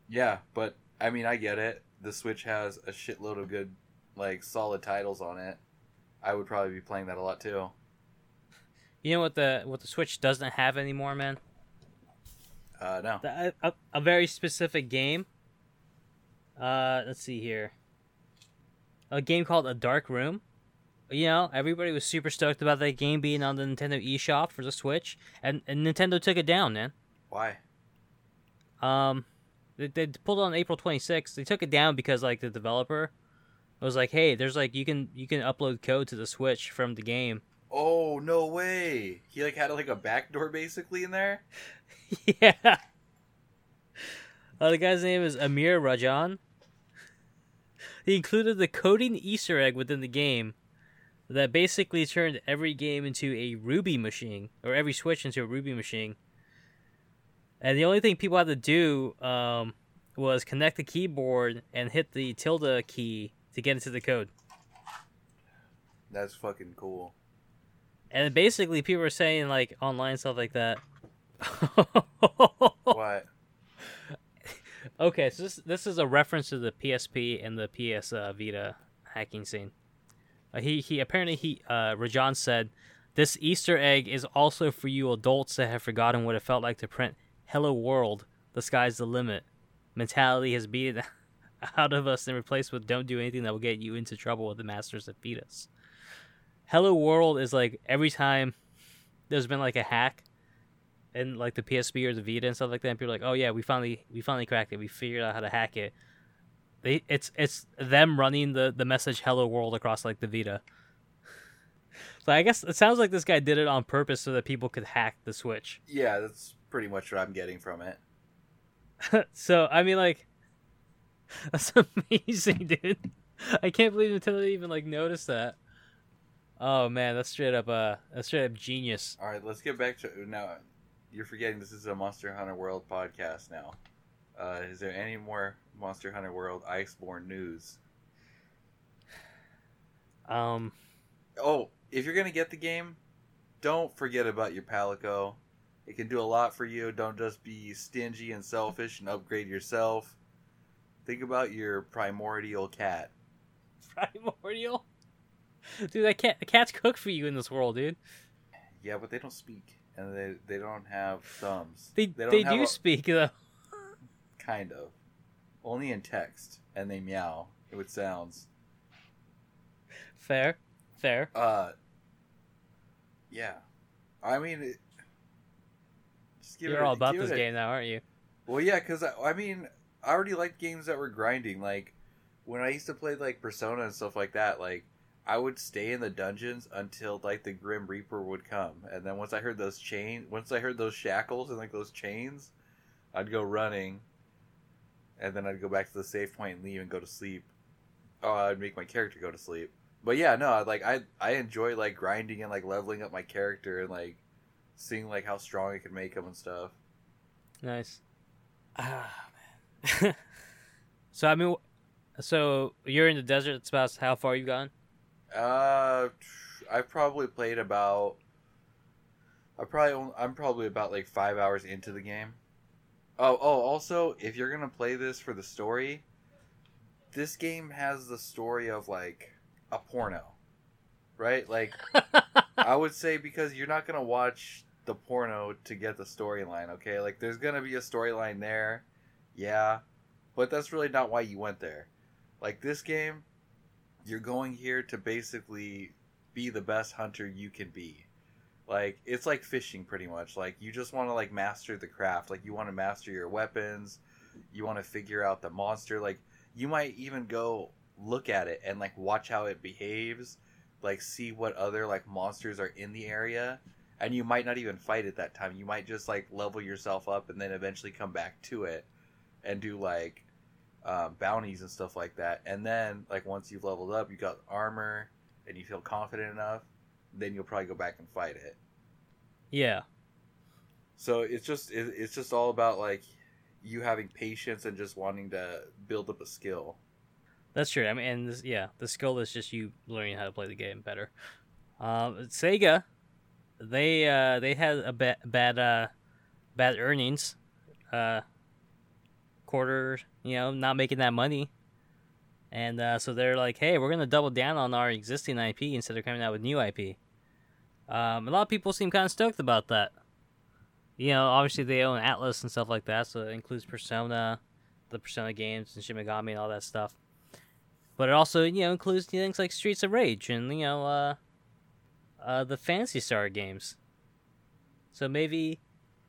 yeah, but I mean, I get it. The Switch has a shitload of good, like, solid titles on it. I would probably be playing that a lot too. You know what the what the Switch doesn't have anymore, man? Uh, no, The, a, a very specific game. Uh, let's see here. A game called A Dark Room. You know, everybody was super stoked about that game being on the Nintendo eShop for the Switch, and, and Nintendo took it down, man. why? Um, they, they pulled it on April 26th. They took it down because like the developer was like, "Hey, there's like you can you can upload code to the Switch from the game." Oh no way! He like had like a back door basically in there. (laughs) yeah. Uh, the guy's name is Amir Rajan. He included the coding Easter egg within the game that basically turned every game into a Ruby machine, or every Switch into a Ruby machine. And the only thing people had to do um, was connect the keyboard and hit the tilde key to get into the code. That's fucking cool. And basically, people were saying like online stuff like that. (laughs) What? Okay, so this this is a reference to the PSP and the PS uh, Vita hacking scene. Uh, he he apparently he uh, Rajan said this Easter egg is also for you adults that have forgotten what it felt like to print "Hello World, the sky's the limit." Mentality has beat it (laughs) out of us and replaced with "Don't do anything that will get you into trouble with the masters that beat us." Hello World is like every time there's been like a hack and like the PSP or the Vita and stuff like that. And people are like, "Oh yeah, we finally we finally cracked it. We figured out how to hack it." They it's it's them running the the message "Hello World" across like the Vita. (laughs) So I guess it sounds like this guy did it on purpose so that people could hack the Switch. Yeah, that's pretty much what I'm getting from it. (laughs) so I mean, like, (laughs) that's amazing, dude. I can't believe Nintendo even like noticed that. Oh man, that's straight up uh, that's straight up genius. All right, let's get back to now. You're forgetting this is a Monster Hunter World podcast now. Uh, is there any more Monster Hunter World Iceborne news? Um, Oh, if you're gonna get the game, don't forget about your Palico. It can do a lot for you. Don't just be stingy and selfish and upgrade yourself. Think about your primordial cat. (laughs) primordial. (laughs) Dude, cat, the cats cook for you in this world, dude. Yeah, but they don't speak and they they don't have thumbs. They They they, do a- speak though. Kind of. Only in text, and they meow with sounds. fair, fair. Uh, yeah. I mean, it, just give You're it, all about this it game now, aren't you? Well, yeah, because I, I mean, I already liked games that were grinding. Like when I used to play like Persona and stuff like that. Like I would stay in the dungeons until like the Grim Reaper would come, and then once I heard those chain, once I heard those shackles and like those chains, I'd go running, and then I'd go back to the save point and leave and go to sleep. Oh, I'd make my character go to sleep. But yeah, no, like I I enjoy like grinding and like leveling up my character and like seeing like how strong I can make him and stuff. Nice. Ah man. (laughs) so I mean, so you're in the desert. It's about how far you've gone. Uh, I've probably played about. I probably only, I'm probably about like five hours into the game. Oh, oh! Also, if you're gonna play this for the story, this game has the story of like a porno, right? Like (laughs) I would say because you're not gonna watch the porno to get the storyline. Okay, like there's gonna be a storyline there, yeah, but that's really not why you went there. Like this game, you're going here to basically be the best hunter you can be. Like it's like fishing pretty much. Like you just want to like master the craft. Like you want to master your weapons. You want to figure out the monster. Like you might even go look at it and like watch how it behaves. Like see what other like monsters are in the area. And you might not even fight at that time. You might just like level yourself up and then eventually come back to it and do like um, bounties and stuff like that. And then, like once you've leveled up, you got armor, and you feel confident enough, then you'll probably go back and fight it. Yeah. So it's just it, it's just all about like you having patience and just wanting to build up a skill. That's true. I mean, and this, yeah, the skill is just you learning how to play the game better. Um, Sega, they uh, they had a ba- bad uh, bad earnings, uh, quarter, you know, not making that money, and uh, so they're like, hey, we're gonna double down on our existing IP instead of coming out with new IP. Um, a lot of people seem kind of stoked about that. You know, obviously they own Atlus and stuff like that, so it includes Persona, the Persona games, and Shin Megami and all that stuff but it also you know includes things like Streets of Rage and you know uh, uh, the Phantasy Star games. So maybe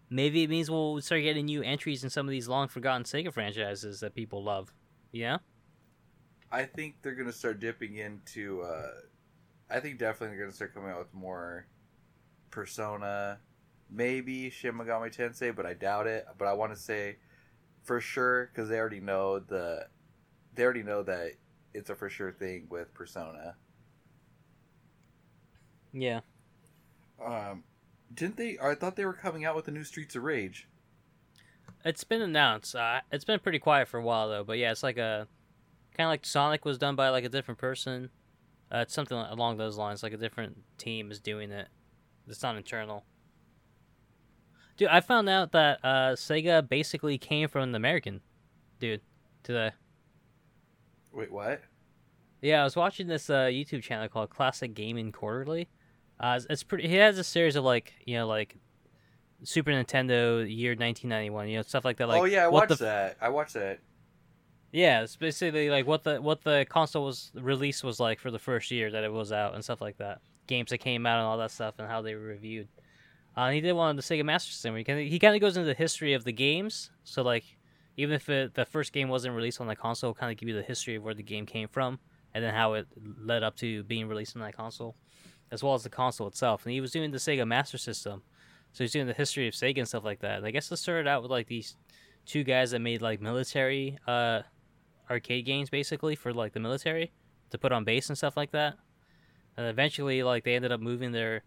maybe it means we'll start getting new entries in some of these long forgotten Sega franchises that people love. Yeah. I think they're gonna start dipping into. Uh, I think definitely they're gonna start coming out with more Persona, maybe Shin Megami Tensei, but I doubt it. But I want to say for sure because they already know the, they already know that it's a for sure thing with Persona. Yeah. Um, didn't they? I thought they were coming out with the new Streets of Rage. It's been announced. Uh, it's been pretty quiet for a while though, but yeah, it's like a kind of like Sonic was done by like a different person. Uh, it's something along those lines. Like a different team is doing it. It's not internal. Dude, I found out that uh, Sega basically came from an American dude today. Wait, what? Yeah, I was watching this uh, YouTube channel called Classic Gaming Quarterly. Uh, it's, it's pretty. He has a series of like you know like Super Nintendo year 1991, you know stuff like that. Like oh yeah, I watched the that. I watched that. Yeah, it's basically like what the what the console was release was like for the first year that it was out and stuff like that. Games that came out and all that stuff and how they were reviewed. Uh, he did one on the Sega Master System. Where he kind of he kind of goes into the history of the games. So like even if it, the first game wasn't released on the console, kind of give you the history of where the game came from and then how it led up to being released on that console, as well as the console itself. And he was doing the Sega Master System, so he's doing the history of Sega and stuff like that. And I guess it started out with like these two guys that made like military uh, arcade games basically for like the military to put on base and stuff like that. And eventually, like they ended up moving their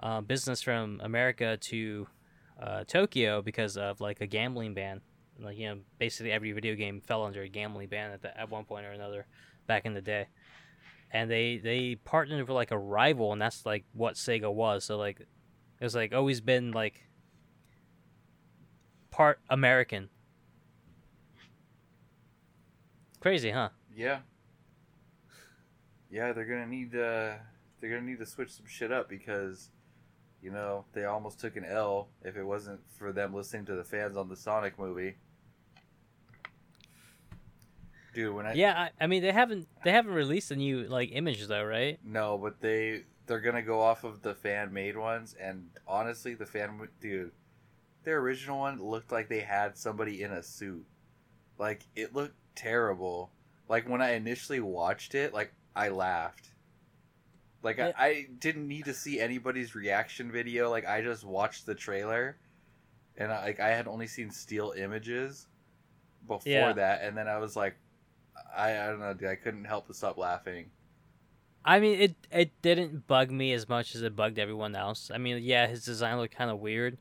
uh, business from America to uh, Tokyo because of like a gambling ban. Like you know, basically every video game fell under a gambling ban at the, at one point or another back in the day. And they they partnered with like a rival, and that's like what Sega was. So like, it was like always been like part American. Crazy, huh? Yeah. Yeah, they're gonna need uh they're gonna need to switch some shit up because you know, they almost took an L if it wasn't for them listening to the fans on the Sonic movie. Dude. When I Yeah, I, I mean they haven't they haven't released a new like image though, right? no, but they they're gonna go off of the fan made ones, and honestly, the fan dude, their original one looked like they had somebody in a suit. Like it looked terrible. Like when I initially watched it, like I laughed. Like Yeah. I, I didn't need to see anybody's reaction video. Like I just watched the trailer, and I, like I had only seen steel images before Yeah. that, and then I was like, I I don't know, dude, I couldn't help but stop laughing. I mean it it didn't bug me as much as it bugged everyone else. I mean, yeah, his design looked kind of weird.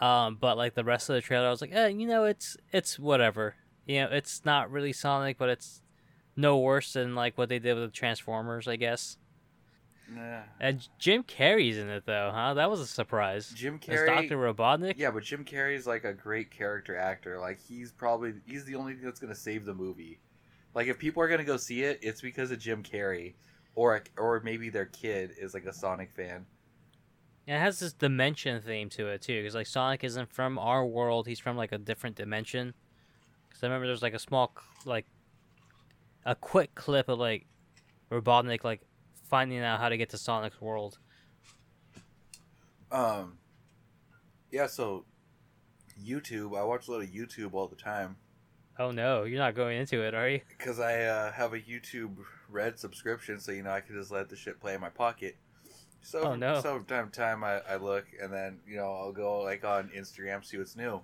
Um, but like the rest of the trailer, I was like, eh, you know, it's it's whatever. You know, it's not really Sonic, but it's no worse than like what they did with the Transformers, I guess. Nah. And Jim Carrey's in it though, huh? That was a surprise. Jim As Carrey, Doctor Robotnik. yeah, but Jim Carrey's like a great character actor. Like he's probably he's the only thing that's gonna save the movie. Like if people are gonna go see it, it's because of Jim Carrey, or or maybe their kid is like a Sonic fan. And it has this dimension theme to it too, because like Sonic isn't from our world; he's from like a different dimension. Because I remember there's like a small, like, a quick clip of like Robotnik like finding out how to get to Sonic's world. Um, yeah. So YouTube, I watch a lot of YouTube all the time Oh no, you're not going into it, are you? because I uh, have a YouTube Red subscription, so you know I can just let the shit play in my pocket. So, Oh, no. so from time to time I, I look and then you know I'll go like on Instagram see what's new.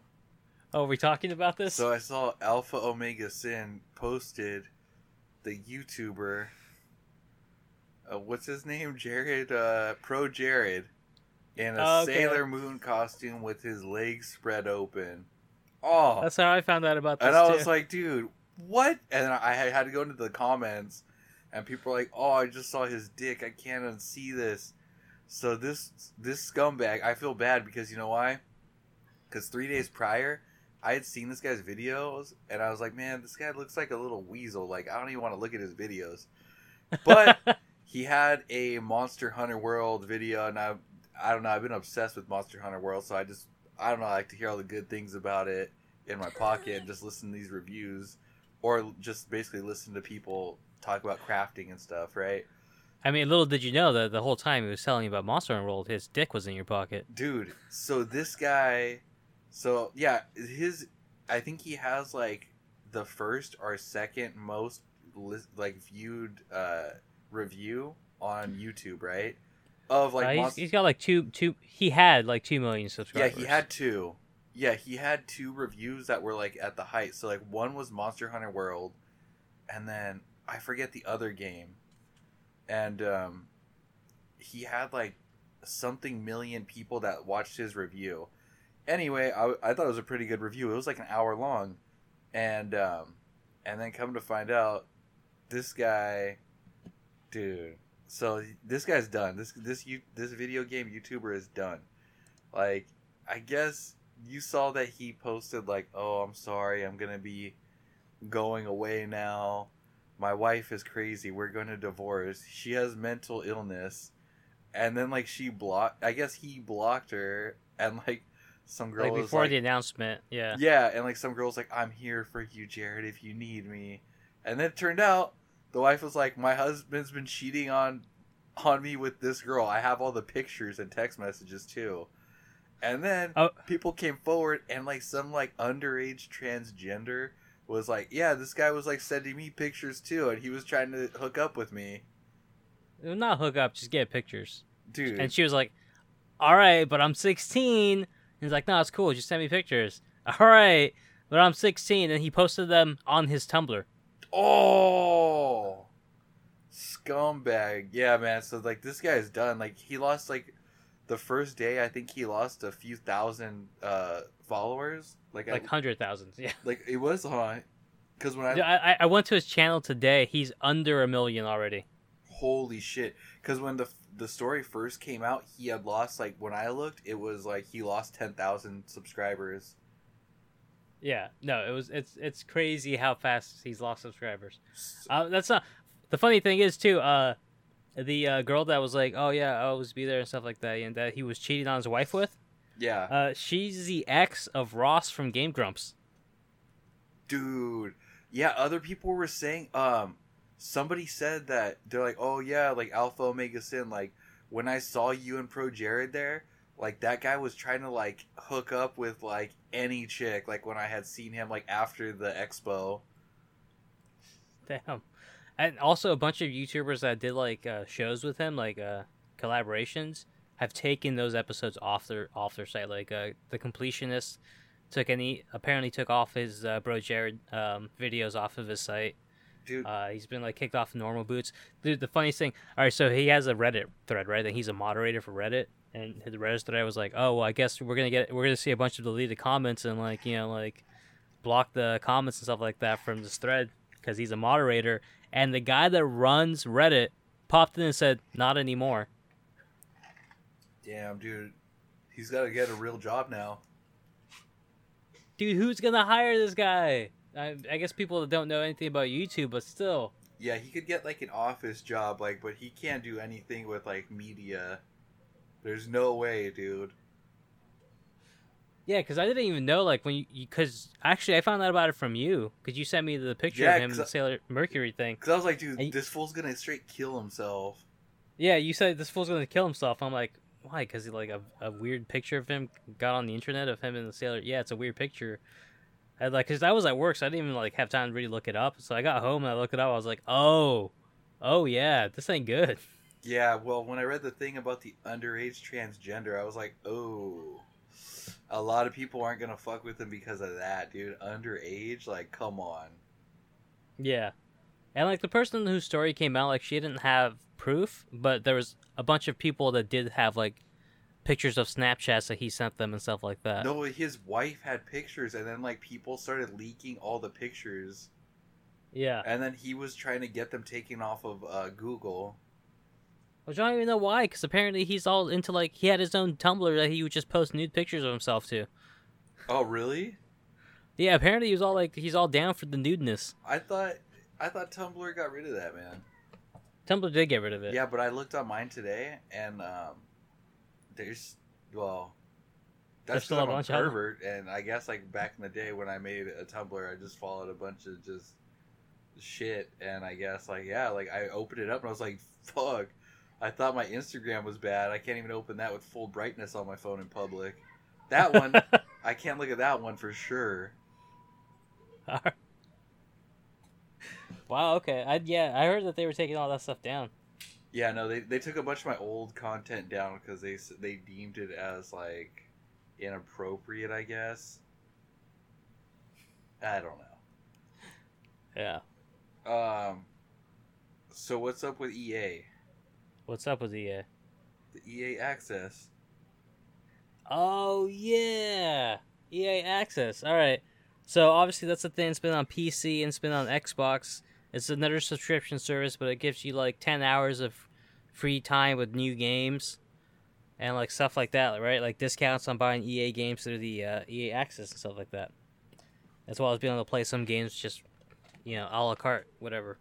Oh, are we talking about this? So I saw Alpha Omega Sin posted the YouTuber. Uh, what's his name? Jared. Uh, Pro Jared, in a Oh, okay. Sailor Moon costume with his legs spread open. Oh, That's how I found out about this and I too. was like, dude, what? And I had had to go into the comments, and people were like, oh, I just saw his dick. I can't unsee this. So this this scumbag, I feel bad because you know why? Because three days prior, I had seen this guy's videos, and I was like, man, this guy looks like a little weasel. Like I don't even want to look at his videos. But (laughs) he had a Monster Hunter World video, and I I don't know. I've been obsessed with Monster Hunter World, so I just I don't know. I like to hear all the good things about it in my pocket and just listen to these reviews, or just basically listen to people talk about crafting and stuff. Right, I mean, little did you know that the whole time he was telling you about Monster World, his dick was in your pocket. dude. So this guy, so yeah, his I think he has like the first or second most like viewed uh review on YouTube, right? Of like Uh, he's, he's got like two two. He had like two million subscribers. Yeah, he had two. Yeah, he had two reviews that were like at the height. So like one was Monster Hunter World, and then I forget the other game, and um, he had like something million people that watched his review. Anyway, I, I thought it was a pretty good review. It was like an hour long, and um, and then come to find out, this guy, dude. So this guy's done. This this you this video game YouTuber is done. Like, I guess you saw that he posted like, "Oh, I'm sorry, I'm gonna be going away now. My wife is crazy. We're going to divorce. She has mental illness." And then like she blocked. I guess he blocked her, and like some girl like before like, the announcement. Yeah. yeah, and like some girl's like, "I'm here for you, Jared, if you need me." And then it turned out the wife was like, "My husband's been cheating on on me with this girl. I have all the pictures and text messages too." And then Oh. people came forward and like some like underage transgender was like, "Yeah, this guy was like sending me pictures too and he was trying to hook up with me." Not hook up, just get pictures. Dude. And she was like, "All right, but I'm 16." He's like, "No, it's cool. Just send me pictures." (laughs) All right, but I'm 16, and he posted them on his Tumblr. Oh, scumbag! Yeah, man. So like, this guy's done. Like, he lost like the first day. I think he lost a few thousand uh followers. Like, Like I, hundred thousands. (laughs) Yeah. like it was on. Because when I I, I went to his channel today. He's under a million already. holy shit! Because when the the story first came out, he had lost like when I looked, it was like he lost ten thousand subscribers. Yeah. No, it was it's it's crazy how fast he's lost subscribers. Uh, that's not the funny thing is too. Uh, the uh, girl that was like, "Oh yeah, I'll always be there" and stuff like that, and that he was cheating on his wife with. Yeah, Uh, she's the ex of Ross from Game Grumps. dude. Yeah, other people were saying. Um, somebody said that they're like, oh yeah, like Alpha Omega Sin. Like when I saw you and Pro Jared there, like that guy was trying to like hook up with like any chick. Like when I had seen him like after the expo. Damn. And also a bunch of YouTubers that did like uh, shows with him, like uh, collaborations, have taken those episodes off their off their site. Like uh, the completionist took any apparently took off his uh, Pro Jared um, videos off of his site. Dude, Uh, he's been like kicked off normal boots. Dude, the funniest thing. All right, so he has a Reddit thread, right? And he's a moderator for Reddit. And the Reddit thread was like, "Oh, well, I guess we're gonna get we're gonna see a bunch of deleted comments and like you know like block the comments and stuff like that from this thread because he's a moderator." And the guy that runs Reddit popped in and said, "Not anymore." damn, dude, he's got to get a real job now. Dude, who's gonna hire this guy? I, I guess people that don't know anything about YouTube, but still. Yeah, he could get like an office job, like, but he can't do anything with like media. There's no way, dude. Yeah, because I didn't even know like when you because actually I found out about it from you because you sent me the picture Yeah, of him in the Sailor Mercury thing. Cause I was like, dude, And- this fool's gonna straight kill himself. Yeah, you said this fool's gonna kill himself. I'm like, why? Because like a, a weird picture of him got on the internet of him in the Sailor. Yeah, it's a weird picture. I like because I was at work, so I didn't even like have time to really look it up. So I got home and I looked it up. I was like, oh, oh yeah, this ain't good. Yeah, well, when I read the thing about the underage transgender, I was like, oh, a lot of people aren't gonna fuck with him because of that, dude. Underage, like, come on. Yeah. And like the person whose story came out, like she didn't have proof, but there was a bunch of people that did have like pictures of Snapchats that he sent them and stuff like that. No, his wife had pictures, and then like people started leaking all the pictures, Yeah. and then he was trying to get them taken off of uh, Google. Which I don't even know why, because apparently he's all into like he had his own Tumblr that he would just post nude pictures of himself to. Oh, really? Yeah, apparently he was all like he's all down for the nudeness. I thought I thought Tumblr got rid of that, man. Tumblr did get rid of it. Yeah, but I looked on mine today, and um, there's well, There's that's still still a a bunch of them? pervert. And I guess like back in the day when I made a Tumblr, I just followed a bunch of just shit, and I guess like yeah, like I opened it up and I was like, fuck. I thought my Instagram was bad. I can't even open that with full brightness on my phone in public. That one, (laughs) I can't look at that one for sure. (laughs) wow. Okay. I yeah, I heard that they were taking all that stuff down. Yeah, no, they, they took a bunch of my old content down because they they deemed it as like inappropriate, I guess. I don't know. Yeah. Um, so what's up with EA? What's up with EA? The EA Access. Oh yeah, EA Access. All right. So obviously that's the thing. It's been on PC and it's been on Xbox. It's another subscription service, but it gives you like ten hours of free time with new games and like stuff like that, right? Like discounts on buying EA games through the uh, EA Access and stuff like that. As well as being able to play some games just, you know, a la carte, whatever.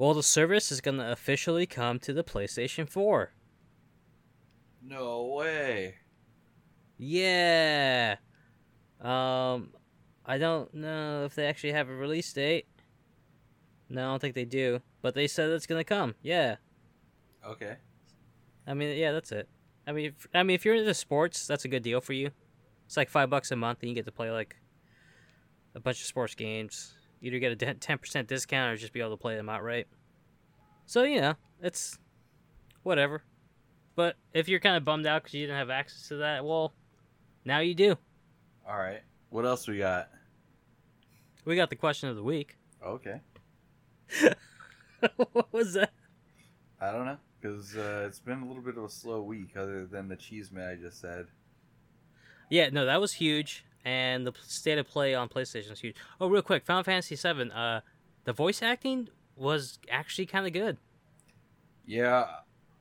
Well, the service is gonna officially come to the PlayStation Four. No way. Yeah. Um, I don't know if they actually have a release date. No, I don't think they do. But they said it's gonna come. Yeah. Okay. I mean, yeah, that's it. I mean, if, I mean, if you're into sports, that's a good deal for you. It's like five bucks a month, and you get to play like a bunch of sports games. Either get a ten percent discount or just be able to play them outright. So you know, it's whatever. But if you're kind of bummed out because you didn't have access to that, well, now you do. All right. What else we got? We got the question of the week. (laughs) Okay. what was that? I don't know because uh, it's been a little bit of a slow week, other than the cheese man I just said. Yeah, no, that was huge, and the state of play on PlayStation is huge. Oh, real quick, Final Fantasy VII. Uh, the voice acting was actually kind of good. Yeah,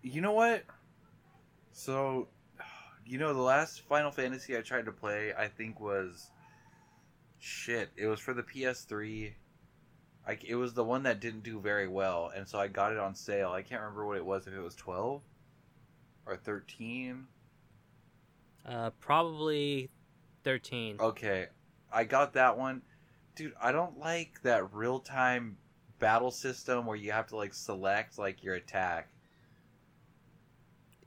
you know what? So, you know, the last Final Fantasy I tried to play, I think was shit. It was for the PS3. I, it was the one that didn't do very well, and so I got it on sale. I can't remember what it was. If it was twelve or thirteen. Uh, probably thirteen. Okay, I got that one, dude, I don't like that real time battle system where you have to like select like your attack.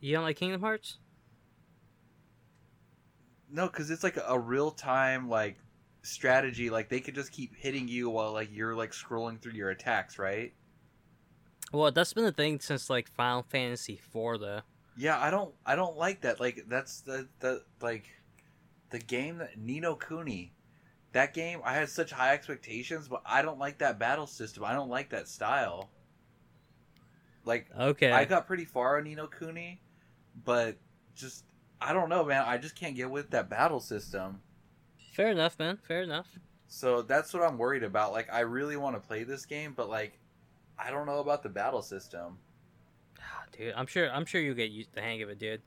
You don't like Kingdom Hearts? No, because it's like a real time like strategy. Like they could just keep hitting you while like you're like scrolling through your attacks, right? Well, that's been the thing since like Final Fantasy IV, though. Yeah, I don't I don't like that. Like that's the the like the game that Ni no Kuni. That game I had such high expectations, but I don't like that battle system. I don't like that style. Like Okay. I got pretty far on Ni no Kuni, but just I don't know, man. I just can't get with that battle system. Fair enough, man. Fair enough. So that's what I'm worried about. Like I really want to play this game, but like I don't know about the battle system. Ah, Dude, I'm sure. I'm sure you'll get used the hang of it, dude.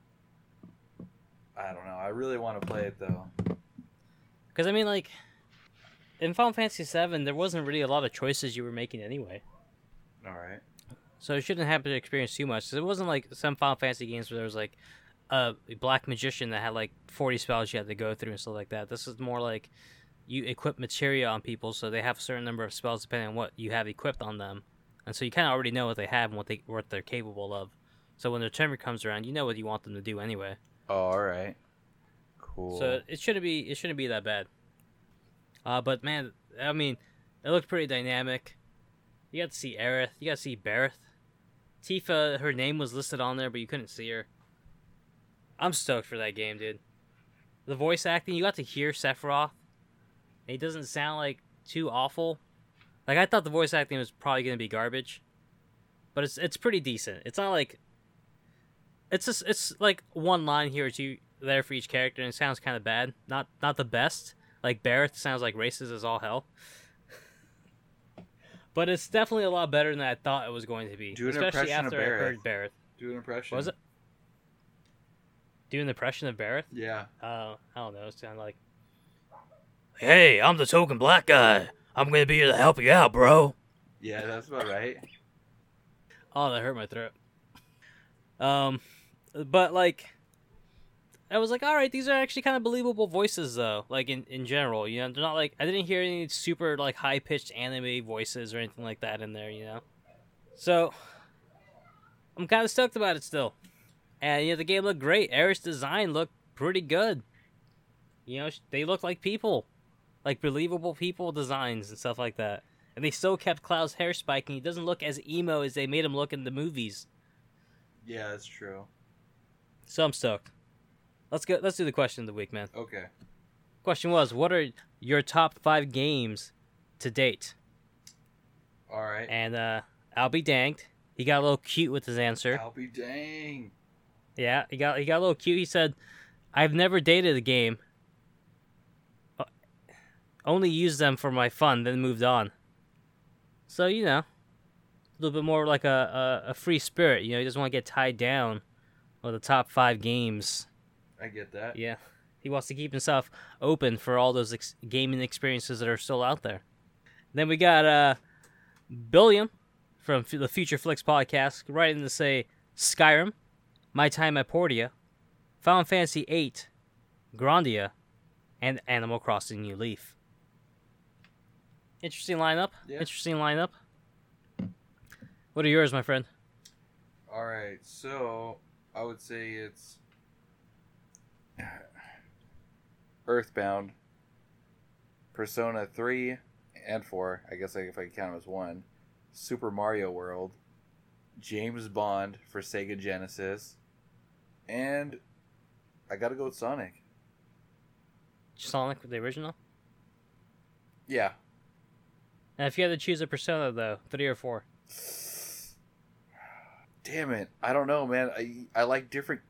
I don't know. I really want to play it though. Because I mean, like, in Final Fantasy VII, there wasn't really a lot of choices you were making anyway. All right. So it shouldn't have to experience too much. 'Cause it wasn't like some Final Fantasy games where there was like a black magician that had like 40 spells you had to go through and stuff like that. This is more like you equip materia on people, so they have a certain number of spells depending on what you have equipped on them, and so you kind of already know what they have and what they what they're capable of. So when their turn comes around, you know what you want them to do anyway. Oh, all right. Cool. So it shouldn't be it shouldn't be that bad. Uh, but man, I mean, it looked pretty dynamic. You got to see Aerith. You got to see Barret. Tifa, her name was listed on there, but you couldn't see her. I'm stoked for that game, dude. The voice acting, you got to hear Sephiroth. He doesn't sound like too awful. Like I thought the voice acting was probably gonna be garbage, but it's it's pretty decent. It's not like it's just it's like one line here or two there for each character, and it sounds kind of bad. Not not the best. Like Barret sounds like racist as all hell. (laughs) but it's definitely a lot better than I thought it was going to be. Do an especially impression of after I Barret. heard Barret. Do an impression. What was it? Do an impression of Barret? Yeah. Uh, I don't know. It sounded like, "Hey, I'm the token black guy. I'm gonna be here to help you out, bro." Yeah, that's about right. Oh, that hurt my throat. Um, but like, I was like, all right, these are actually kind of believable voices, though. Like in in general, you know, they're not like I didn't hear any super like high pitched anime voices or anything like that in there, you know. So I'm kind of stoked about it still, and you know, the game looked great. Aerith's design looked pretty good. You know, they look like people, like believable people designs and stuff like that. And they still kept Cloud's hair spiking. He doesn't look as emo as they made him look in the movies. Yeah, that's true. So I'm stoked. Let's go. Let's do the question of the week, man. Okay. Question was, what are your top five games to date? All right. And uh, I'll be danged. He got a little cute with his answer. I'll be dang. Yeah, he got he got a little cute. He said, "I've never dated a game. Uh, Only used them for my fun, then moved on." So you know, a little bit more like a a, a free spirit. You know, he doesn't want to get tied down with the top five games. I get that. Yeah, he wants to keep himself open for all those ex- gaming experiences that are still out there. Then we got uh, Billiam from F- the Future Flicks podcast writing to say Skyrim, My Time at Portia, Final Fantasy VIII, Grandia, and Animal Crossing New Leaf. Interesting lineup. Yeah. Interesting lineup. What are yours, my friend? All right. So I would say it's Earthbound, Persona three and four. I guess if I count them as one. Super Mario World, James Bond for Sega Genesis, and I gotta go with Sonic. Sonic, with the original. Yeah. And if you had to choose a Persona, though, three or four. (sighs) Damn it! I don't know, man. I I like different,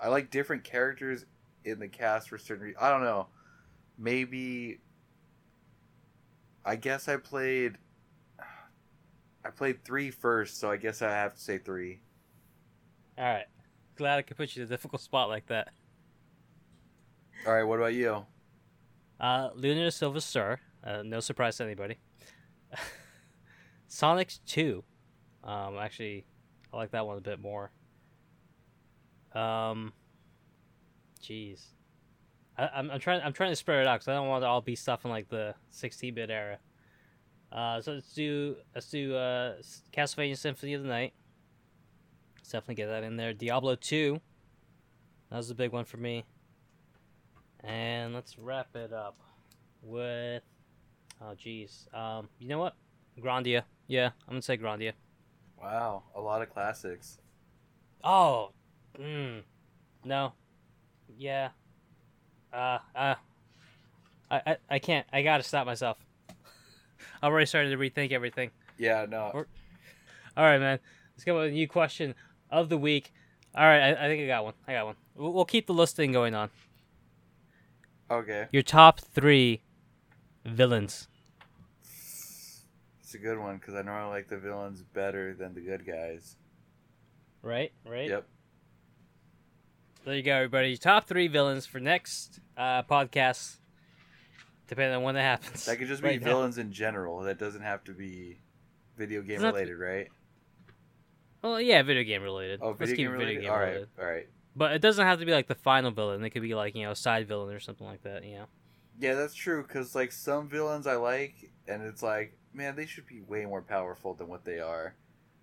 I like different characters in the cast for certain. Re- I don't know. Maybe. I guess I played. I played three first, so I guess I have to say three. All right. Glad I could put you in a difficult spot like that. All right, what about you? Uh, Lunar Silver. Uh, no surprise to anybody. (laughs) Sonic 2. Um, actually, I like that one a bit more. Um, jeez. I'm, I'm trying. I'm trying to spread it out because I don't want to all be stuff in like the 16-bit era. Uh, so let's do let's do uh, Castlevania Symphony of the Night. Let's definitely get that in there. Diablo 2. That was a big one for me. And let's wrap it up with. Oh, jeez. Um, you know what? Grandia. Yeah, I'm gonna say Grandia. Wow, a lot of classics. Oh, mm, no, yeah, uh, uh, I, I, I can't. I gotta stop myself. (laughs) I'm already starting to rethink everything. Yeah, no. Or- All right, man. Let's go with a new question of the week. All right, I, I think I got one. I got one. We'll, we'll keep the listing going on. Okay, Your top three villains. It's a good one because I normally like the villains better than the good guys. Right, right. Yep. There you go, everybody. Top three villains for next uh, podcast, depending on when that happens. That could just be Right now. villains in general. That doesn't have to be video game Doesn't related, right? Well, yeah, video game related. Oh, Let's video keep game it related. video game all right, related. all right. But it doesn't have to be like the final villain. It could be like you know a side villain or something like that. You know. Yeah, that's true. Because like some villains I like, and it's like, man, they should be way more powerful than what they are.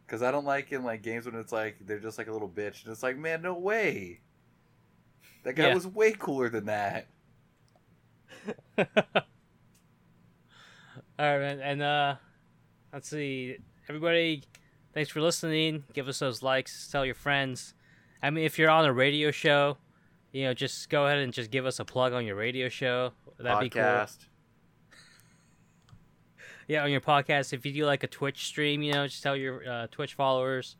Because I don't like in like games when it's like they're just like a little bitch, and it's like, man, no way. That guy Yeah. was way cooler than that. (laughs) All right, man. And uh, let's see, everybody. Thanks for listening. Give us those likes. Tell your friends. I mean, if you're on a radio show, you know, just go ahead and just give us a plug on your radio show. That'd be cool. Yeah, on your podcast. If you do like a Twitch stream, you know, just tell your uh, Twitch followers.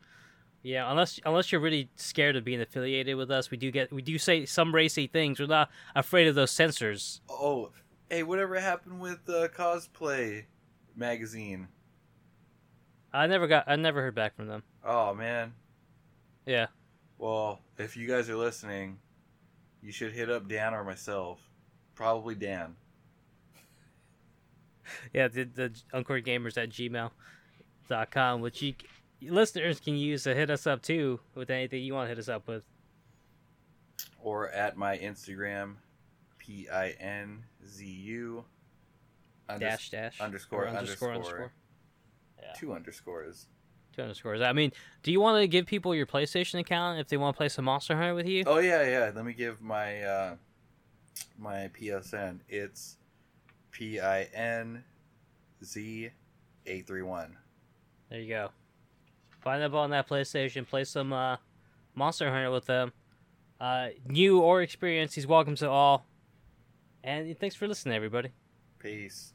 Yeah, unless unless you're really scared of being affiliated with us, we do get we do say some racy things. We're not afraid of those censors. Oh, hey, whatever happened with the cosplay magazine? I never got I never heard back from them. Oh man. Yeah. Well, if you guys are listening, you should hit up Dan or myself. Probably Dan. (laughs) Yeah, the, the Uncored Gamers at gmail.com, which you listeners can use to hit us up too with anything you want to hit us up with. Or at my Instagram, P I N Z U Dash dash underscore, underscore underscore. underscore. Yeah. two underscores. Two underscores. I mean, do you want to give people your PlayStation account if they want to play some Monster Hunter with you? Oh yeah, yeah. Let me give my uh, my PSN. It's P I N Z eight three one. There you go. Find them on that PlayStation. Play some uh, Monster Hunter with them. Uh, new or experienced, he's welcome to all. And thanks for listening, everybody. Peace.